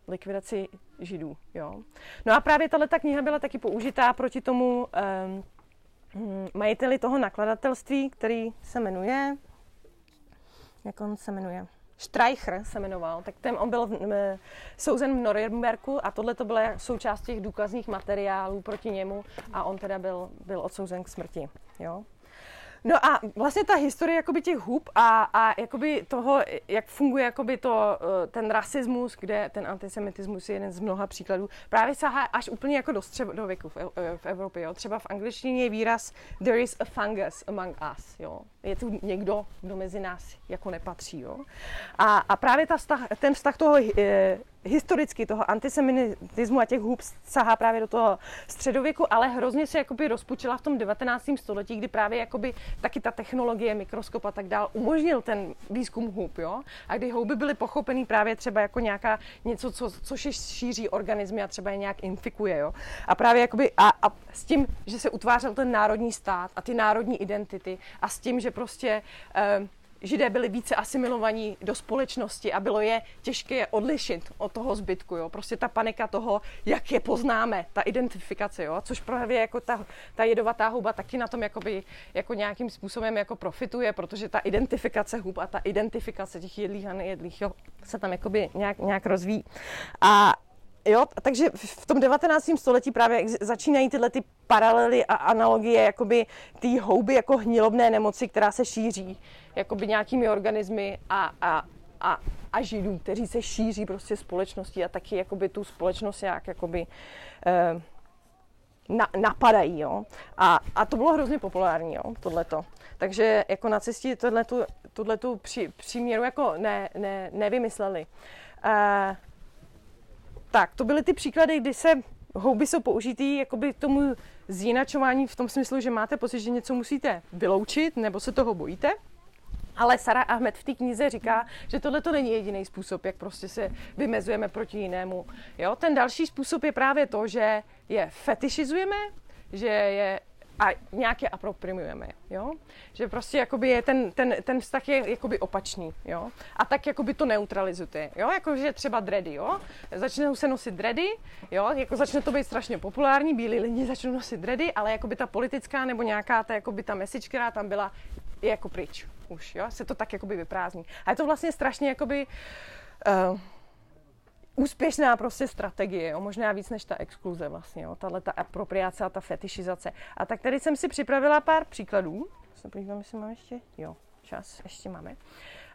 likvidaci židů, jo. No a právě tahle ta kniha byla taky použitá proti tomu eh, majiteli toho nakladatelství, který se jmenuje jak on se jmenuje? Streicher se jmenoval, tak ten on byl v, souzen v Norimberku a tohle to byla součást těch důkazních materiálů proti němu a on teda byl, byl odsouzen k smrti. Jo? No a vlastně ta historie jakoby těch hub a, a jakoby toho, jak funguje jakoby to, eh, ten rasismus, kde ten antisemitismus je jeden z mnoha příkladů, právě sahá až úplně jako do středověku v, v Evropě. Jo. Třeba v angličtině je výraz there is a fungus among us. Jo. Je tu někdo, kdo mezi nás jako nepatří. Jo. A, a právě ta vztah, ten vztah toho eh, historicky toho antisemitismu a těch hub sahá právě do toho středověku, ale hrozně se jakoby rozpučila v tom 19. století, kdy právě jakoby taky ta technologie, mikroskop a tak dál umožnil ten výzkum hub, jo? A kdy houby byly pochopený právě třeba jako nějaká něco, co, co šíří organismy a třeba je nějak infikuje, jo? A právě jakoby a, a s tím, že se utvářel ten národní stát a ty národní identity a s tím, že prostě eh, židé byli více asimilovaní do společnosti a bylo je těžké je odlišit od toho zbytku. Jo? Prostě ta panika toho, jak je poznáme, ta identifikace, jo? což právě jako ta, ta jedovatá huba taky na tom jakoby, jako nějakým způsobem jako profituje, protože ta identifikace hub a ta identifikace těch jedlých a nejedlých jo, se tam jakoby nějak, nějak rozvíjí. A Jo, takže v tom 19. století právě začínají tyhle ty paralely a analogie, jakoby ty houby jako hnilobné nemoci, která se šíří jakoby nějakými organismy a, a, a, a židů, kteří se šíří prostě společností a taky jakoby tu společnost nějak jakoby eh, na, napadají, jo. A, a to bylo hrozně populární, jo, tohleto. Takže jako nacisti tohletu, tohletu při, příměru jako ne, ne, nevymysleli. Eh, tak, to byly ty příklady, kdy se houby jsou použitý jakoby tomu zjinačování v tom smyslu, že máte pocit, že něco musíte vyloučit nebo se toho bojíte. Ale Sara Ahmed v té knize říká, že tohle to není jediný způsob, jak prostě se vymezujeme proti jinému. Jo? Ten další způsob je právě to, že je fetišizujeme, že je a nějak je aproprimujeme, jo? Že prostě jakoby je ten, ten, ten vztah je jakoby opačný, jo? A tak jakoby to neutralizujete, jo? Jakože třeba dready, jo? Začnou se nosit dready, jo? Jako začne to být strašně populární, bílí lidi začnou nosit dready, ale jakoby ta politická nebo nějaká ta, jakoby ta message, která tam byla, je jako pryč už, jo? Se to tak jakoby vyprázdní. A je to vlastně strašně jakoby... Uh, úspěšná prostě strategie, jo? možná víc než ta exkluze vlastně, jo? tahle ta apropriace a ta fetišizace. A tak tady jsem si připravila pár příkladů. Se podívám, jestli mám ještě, jo, čas, ještě máme.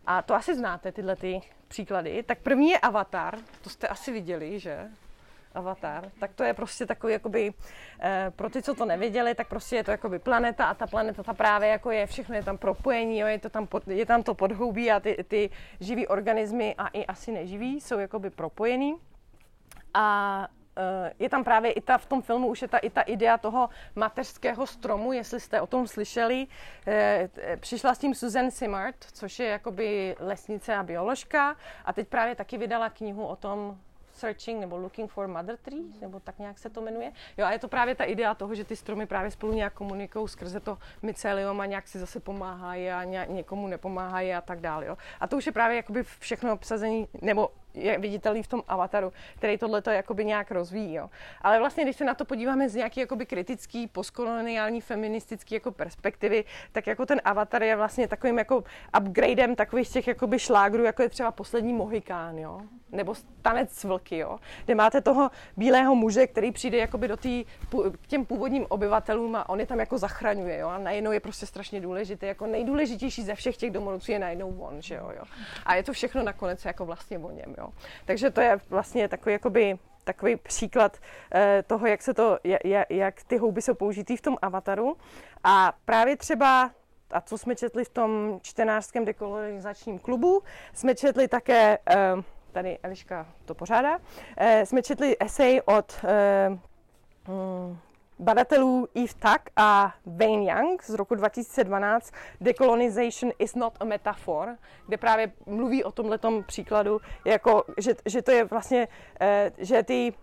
A to asi znáte, tyhle ty příklady. Tak první je Avatar, to jste asi viděli, že? Avatar, tak to je prostě takový, jakoby, eh, pro ty, co to nevěděli, tak prostě je to jakoby planeta a ta planeta ta právě jako je, všechno je tam propojení, jo, je, to tam pod, je tam to podhoubí a ty, ty živý organismy a i asi neživí jsou jakoby propojený. A eh, je tam právě i ta, v tom filmu už je ta, i ta idea toho mateřského stromu, jestli jste o tom slyšeli. Eh, přišla s tím Susan Simard, což je jakoby lesnice a bioložka a teď právě taky vydala knihu o tom, Searching nebo Looking for Mother Trees, nebo tak nějak se to jmenuje. Jo, a je to právě ta idea toho, že ty stromy právě spolu nějak komunikují skrze to mycelium a nějak si zase pomáhají a někomu nepomáhají a tak dále. Jo. A to už je právě jakoby všechno obsazení, nebo je viditelný v tom avataru, který tohle to nějak rozvíjí. Jo. Ale vlastně, když se na to podíváme z nějaký jakoby kritický, postkoloniální, feministický jako perspektivy, tak jako ten avatar je vlastně takovým jako upgradem takových těch jakoby šlágrů, jako je třeba poslední Mohikán, jo nebo tanec vlky, jo? kde máte toho bílého muže, který přijde jakoby do tý, k těm původním obyvatelům a on je tam jako zachraňuje. Jo? A najednou je prostě strašně důležitý. Jako nejdůležitější ze všech těch domorodců je najednou on. Že jo, jo? A je to všechno nakonec jako vlastně o něm. Jo? Takže to je vlastně takový jakoby takový příklad eh, toho, jak, se to, jak, ty houby jsou použitý v tom avataru. A právě třeba a co jsme četli v tom čtenářském dekolonizačním klubu, jsme četli také eh, tady Eliška to pořádá, eh, jsme četli esej od hm, badatelů Eve Tuck a Wayne Young z roku 2012 Decolonization is not a metaphor, kde právě mluví o tomhle příkladu, jako, že, že to je vlastně, eh, že ty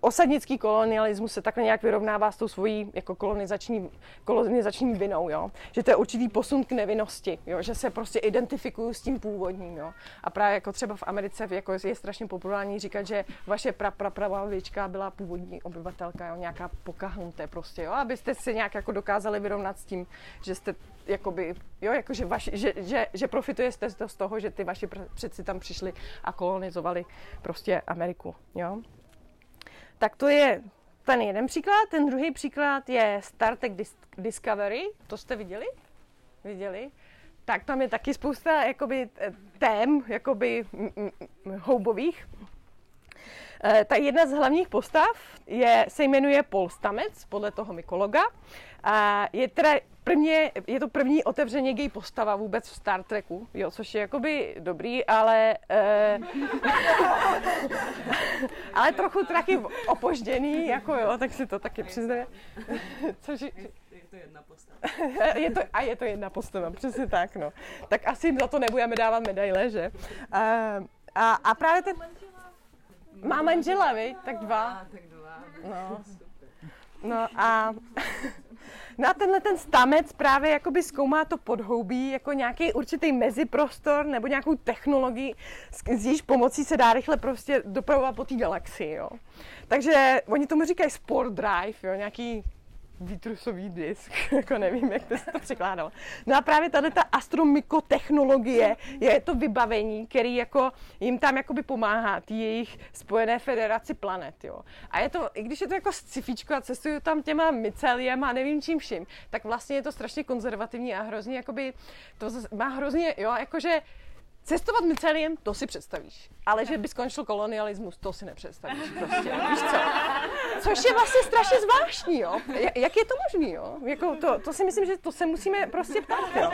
osadnický kolonialismus se takhle nějak vyrovnává s tou svojí jako kolonizační, kolonizační vinou, jo? že to je určitý posun k nevinnosti, jo? že se prostě identifikuju s tím původním. Jo? A právě jako třeba v Americe jako je strašně populární říkat, že vaše pra, pra, prababička byla původní obyvatelka, jo? nějaká pokahnuté prostě, jo? abyste se nějak jako dokázali vyrovnat s tím, že jste jakoby, jo, jako že, vaši, že, že, že profitujete z toho, že ty vaši předci tam přišli a kolonizovali prostě Ameriku, jo tak to je ten jeden příklad. Ten druhý příklad je Star Trek Discovery. To jste viděli? Viděli? Tak tam je taky spousta jakoby, tém, jakoby houbových. E, ta jedna z hlavních postav je, se jmenuje Paul Stamets, podle toho mykologa. A je teda první, je to první otevřeně gay postava vůbec v Star Treku, jo, což je jakoby dobrý, ale eh, <laughs> ale trochu taky opožděný, jako jo, tak si to taky přiznaje. <laughs> Což je, je to jedna postava. <laughs> je to, a je to jedna postava, přesně tak, no. Tak asi jim za to nebudeme dávat medaile, že? A, a, a právě ten... Má manžela, vy? Tak dva. Tak dva. No. No a No a tenhle ten stamec právě jakoby zkoumá to podhoubí jako nějaký určitý meziprostor nebo nějakou technologii, s jejíž pomocí se dá rychle prostě dopravovat po té galaxii, jo. Takže oni tomu říkají sport drive, jo, nějaký výtrusový disk, <laughs> jako nevím, jak to se to překládalo. No a právě tady ta astromikotechnologie je to vybavení, který jako jim tam jakoby pomáhá, ty jejich spojené federaci planet, jo. A je to, i když je to jako scifičko a cestuju tam těma myceliem a nevím čím vším, tak vlastně je to strašně konzervativní a hrozně jakoby, to má hrozně, jo, jakože Cestovat myceliem, to si představíš. Ale že by skončil kolonialismus, to si nepředstavíš. Prostě, <laughs> víš co? Což je vlastně strašně zvláštní, jo. Jak je to možný, jo? Jako to, to si myslím, že to se musíme prostě ptát, jo.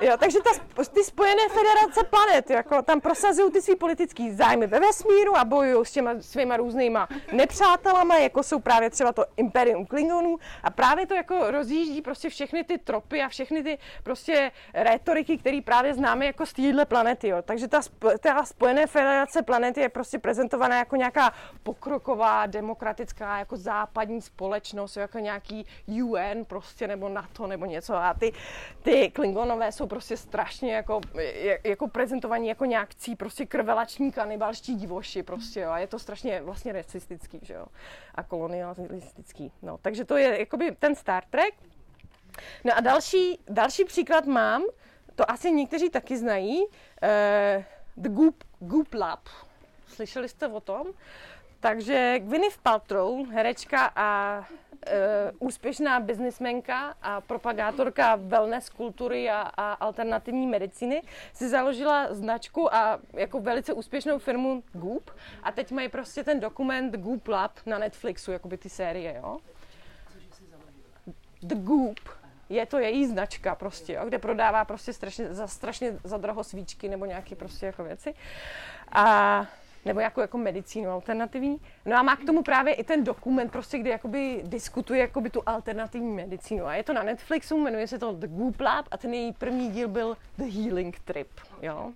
Jo takže ta, ty spojené federace planet, jako tam prosazují ty svý politický zájmy ve vesmíru a bojují s těma svýma různýma nepřátelama, jako jsou právě třeba to Imperium Klingonů a právě to jako rozjíždí prostě všechny ty tropy a všechny ty prostě retoriky, které právě známe jako z téhle planety, jo. Takže ta, ta spojené federace planety je prostě prezentovaná jako nějaká pokroková, demokratická, jako západní společnost, jako nějaký UN prostě, nebo NATO, nebo něco. A ty, ty Klingonové jsou prostě strašně jako, jako prezentovaní jako nějakcí prostě krvelační kanibalští divoši prostě, jo. A je to strašně vlastně rasistický, že jo. A kolonialistický. No, takže to je jakoby ten Star Trek. No a další, další příklad mám, to asi někteří taky znají, uh, The Goop, Goop Lab. Slyšeli jste o tom? Takže Gwyneth Paltrow, herečka a uh, úspěšná biznismenka a propagátorka wellness kultury a, a alternativní medicíny, si založila značku a jako velice úspěšnou firmu Goop a teď mají prostě ten dokument Goop Lab na Netflixu, jako by ty série, jo? The Goop je to její značka prostě, jo, kde prodává prostě strašně, za, strašně za draho svíčky nebo nějaké prostě jako věci. A nebo jako, jako medicínu alternativní. No a má k tomu právě i ten dokument, prostě, kde jakoby diskutuje jakoby tu alternativní medicínu. A je to na Netflixu, jmenuje se to The Goop Lab a ten její první díl byl The Healing Trip. Jo?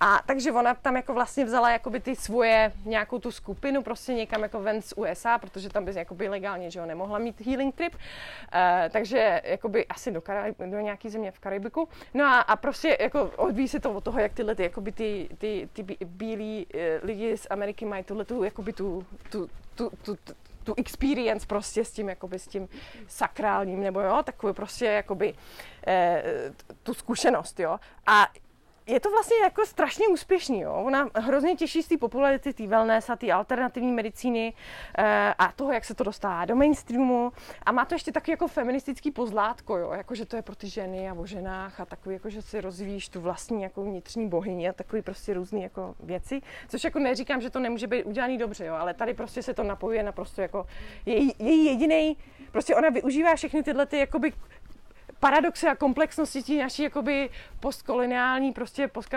A takže ona tam jako vlastně vzala jakoby ty svoje nějakou tu skupinu prostě někam jako ven z USA, protože tam by jakoby legálně, že jo, nemohla mít healing trip. Uh, takže jakoby asi do, do nějaký země v Karibiku. No a, a prostě jako odvíjí se to od toho, jak tyhle ty, jakoby ty, ty, ty bílí uh, lidi z Ameriky mají tuhle tu, jakoby tu, tu, tu, tu, tu tu experience prostě s tím, jakoby s tím sakrálním, nebo jo, takovou prostě jakoby eh, tu zkušenost, jo. A je to vlastně jako strašně úspěšný. Jo? Ona hrozně těší z té popularity té wellness a té alternativní medicíny e, a toho, jak se to dostává do mainstreamu. A má to ještě taky jako feministický pozlátko, jo? Jako, že to je pro ty ženy a o ženách a takový, jako, že si rozvíjíš tu vlastní jako vnitřní bohyni a takový prostě různé jako věci. Což jako neříkám, že to nemůže být udělaný dobře, jo? ale tady prostě se to napojuje na prostě jako její, její jediný, prostě ona využívá všechny tyhle ty jakoby paradoxy a komplexnosti naší jakoby postkoloniální, prostě post,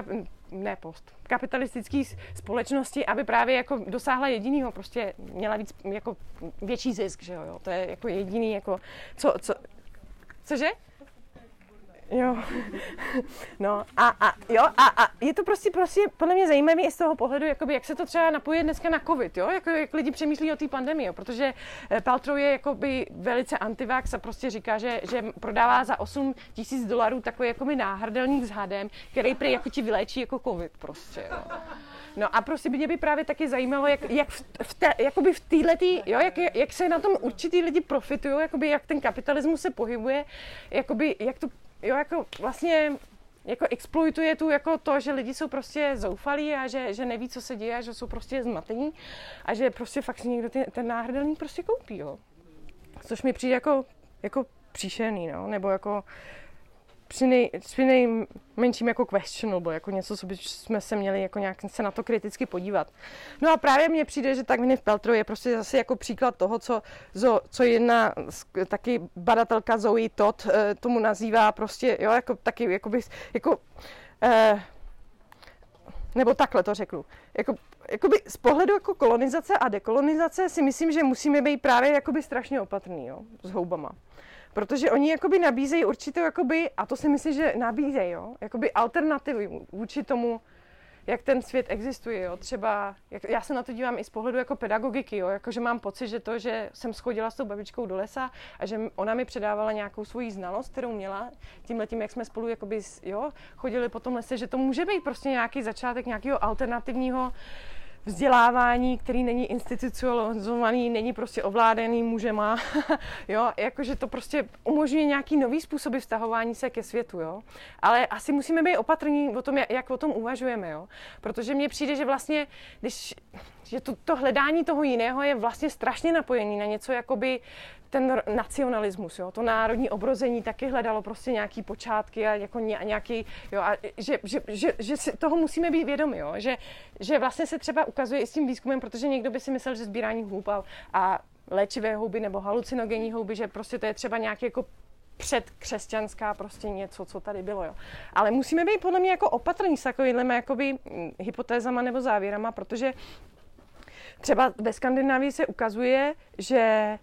ne post, kapitalistické společnosti, aby právě jako dosáhla jedinýho, prostě měla víc, jako větší zisk, že jo, jo. to je jako jediný, jako, co, co, cože? Jo. No a, a, jo, a, a, je to prostě, prostě podle mě zajímavé i z toho pohledu, jakoby, jak se to třeba napojí dneska na covid, jo? Jako, jak lidi přemýšlí o té pandemii, jo? protože eh, Paltrow je jakoby velice antivax a prostě říká, že, že prodává za 8 tisíc dolarů takový jakoby náhrdelník s hadem, který prý jako ti vyléčí jako covid prostě, jo? No a prostě by mě by právě taky zajímalo, jak, jak v, v, té, jakoby v týhletý, jo, jak, jak se na tom určitý lidi profitují, jakoby jak ten kapitalismus se pohybuje, jakoby jak to jo, jako vlastně jako exploituje tu jako to, že lidi jsou prostě zoufalí a že, že neví, co se děje, a že jsou prostě zmatení a že prostě fakt si někdo ty, ten náhrdelník prostě koupí, jo. Což mi přijde jako, jako příšerný, no, nebo jako při, nej, při nejmenším jako questionable, jako něco, co bychom se měli jako nějak se na to kriticky podívat. No a právě mně přijde, že tak Gwyneth Paltrow je prostě zase jako příklad toho, co, co jedna taky badatelka Zoe Todd eh, tomu nazývá prostě, jo, jako taky, jako by, jako, eh, nebo takhle to řeknu. Jako, jakoby z pohledu jako kolonizace a dekolonizace si myslím, že musíme být právě jakoby strašně opatrný jo, s houbama. Protože oni jakoby nabízejí určitou, jakoby, a to si myslím, že nabízejí, jo, jakoby alternativy vůči tomu, jak ten svět existuje, jo. Třeba, jak, já se na to dívám i z pohledu jako pedagogiky, jo. Jakože mám pocit, že to, že jsem schodila s tou babičkou do lesa a že ona mi předávala nějakou svoji znalost, kterou měla, tímhle tím, jak jsme spolu jakoby, jo, chodili po tom lese, že to může být prostě nějaký začátek nějakého alternativního vzdělávání, který není institucionalizovaný, není prostě ovládaný mužema, <laughs> jo, jakože to prostě umožňuje nějaký nový způsoby vztahování se ke světu, jo. Ale asi musíme být opatrní o tom, jak o tom uvažujeme, jo. Protože mně přijde, že vlastně, když že to, to hledání toho jiného je vlastně strašně napojený na něco jakoby ten nacionalismus, jo, to národní obrození taky hledalo prostě nějaký počátky a jako nějaký, jo, a že, že, že, že si toho musíme být vědomi, jo, že, že vlastně se třeba ukazuje i s tím výzkumem, protože někdo by si myslel, že sbírání hůb a, a léčivé houby nebo halucinogenní houby, že prostě to je třeba nějaký jako předkřesťanská prostě něco, co tady bylo. Jo. Ale musíme být podle mě jako opatrní s takovými jakoby, hm, hypotézama nebo závěrama, protože třeba ve Skandinávii se ukazuje, že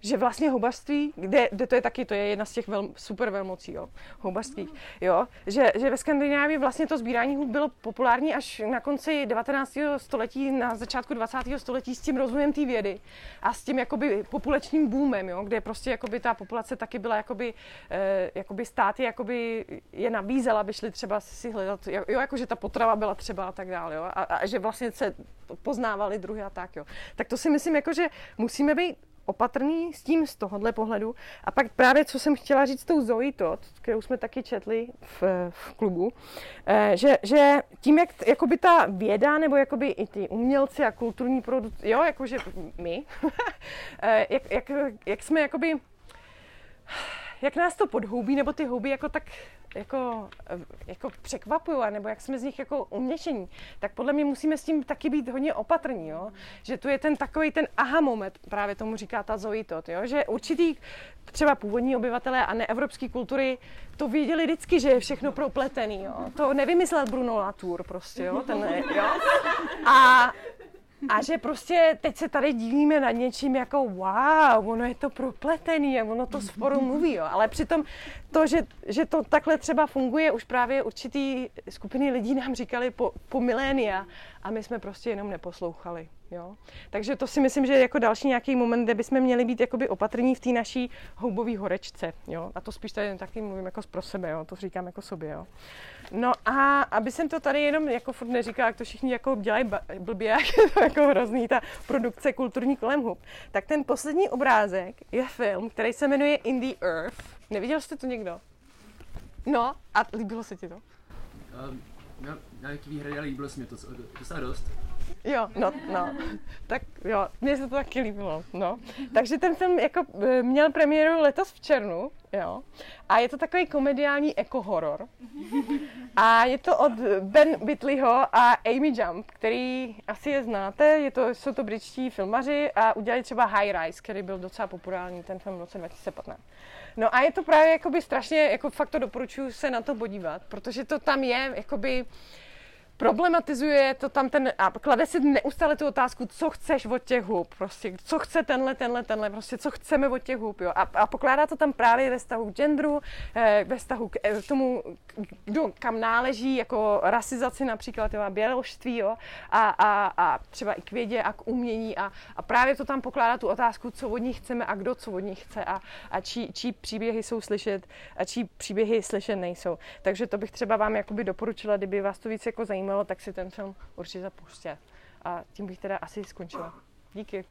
že vlastně houbařství, kde, kde to je taky, to je jedna z těch vel, super velmocí, jo, houbařství, jo, že, že ve Skandinávii vlastně to sbírání hub bylo populární až na konci 19. století, na začátku 20. století s tím rozvojem té vědy a s tím jakoby populačním boomem, jo, kde prostě jakoby ta populace taky byla jakoby, eh, jakoby státy jakoby je nabízela, aby šli třeba si hledat, jo, jakože ta potrava byla třeba a tak dále, jo, a, a že vlastně se poznávali druhy a tak, jo. Tak to si myslím, jako, že musíme být opatrný s tím z tohohle pohledu. A pak právě, co jsem chtěla říct s tou Zoe Todd, kterou jsme taky četli v, v klubu, eh, že, že tím, jak jakoby ta věda, nebo jakoby i ty umělci a kulturní produkty, jo, jakože my, <laughs> eh, jak, jak, jak jsme jakoby jak nás to podhoubí, nebo ty houby jako tak jako, jako překvapují, nebo jak jsme z nich jako uměšení, tak podle mě musíme s tím taky být hodně opatrní, jo? že tu je ten takový ten aha moment, právě tomu říká ta Zoe jo? že určitý třeba původní obyvatelé a neevropské kultury to věděli vždycky, že je všechno propletený, jo? to nevymyslel Bruno Latour prostě, jo? Ten, jo? A, a že prostě teď se tady divíme nad něčím jako wow, ono je to propletený a ono to sporu mluví, jo. Ale přitom to, že, že to takhle třeba funguje, už právě určitý skupiny lidí nám říkali po, po milénia a my jsme prostě jenom neposlouchali. Jo? Takže to si myslím, že je jako další nějaký moment, kde bychom měli být jakoby opatrní v té naší houbové horečce. Jo? A to spíš tady taky mluvím jako pro sebe, jo? to říkám jako sobě. Jo? No a aby jsem to tady jenom jako furt neříkala, jak to všichni jako dělají blbě, <laughs> jak je to jako hrozný ta produkce kulturní kolem hub, tak ten poslední obrázek je film, který se jmenuje In the Earth. Neviděl jste to někdo? No a líbilo se ti to? Um, na, na jaký výhrady, ale líbilo se mi to docela dost. Jo, no, no. Tak jo, mně se to taky líbilo, no. Takže ten film jako e, měl premiéru letos v červnu, jo. A je to takový komediální ekohoror. A je to od Ben Bitleyho a Amy Jump, který asi je znáte, je to, jsou to britští filmaři a udělali třeba High Rise, který byl docela populární, ten film v roce 2015. No a je to právě jakoby strašně, jako fakt to doporučuji se na to podívat, protože to tam je, jakoby, problematizuje to tam ten a klade si neustále tu otázku, co chceš od těch hub, prostě, co chce tenhle, tenhle, tenhle, prostě, co chceme od těch hub, jo. A, a pokládá to tam právě ve vztahu k genderu, eh, ve vztahu k eh, tomu, kdo kam náleží, jako rasizaci například, jo, a běložství, jo, a, a, a třeba i k vědě a k umění a, a právě to tam pokládá tu otázku, co od nich chceme a kdo co od nich chce a, a čí, čí příběhy jsou slyšet a čí příběhy slyšet nejsou. Takže to bych třeba vám jakoby doporučila, kdyby vás to víc jako zajímalo zajímalo, tak si ten film určitě pustit. A tím bych teda asi skončila. Díky.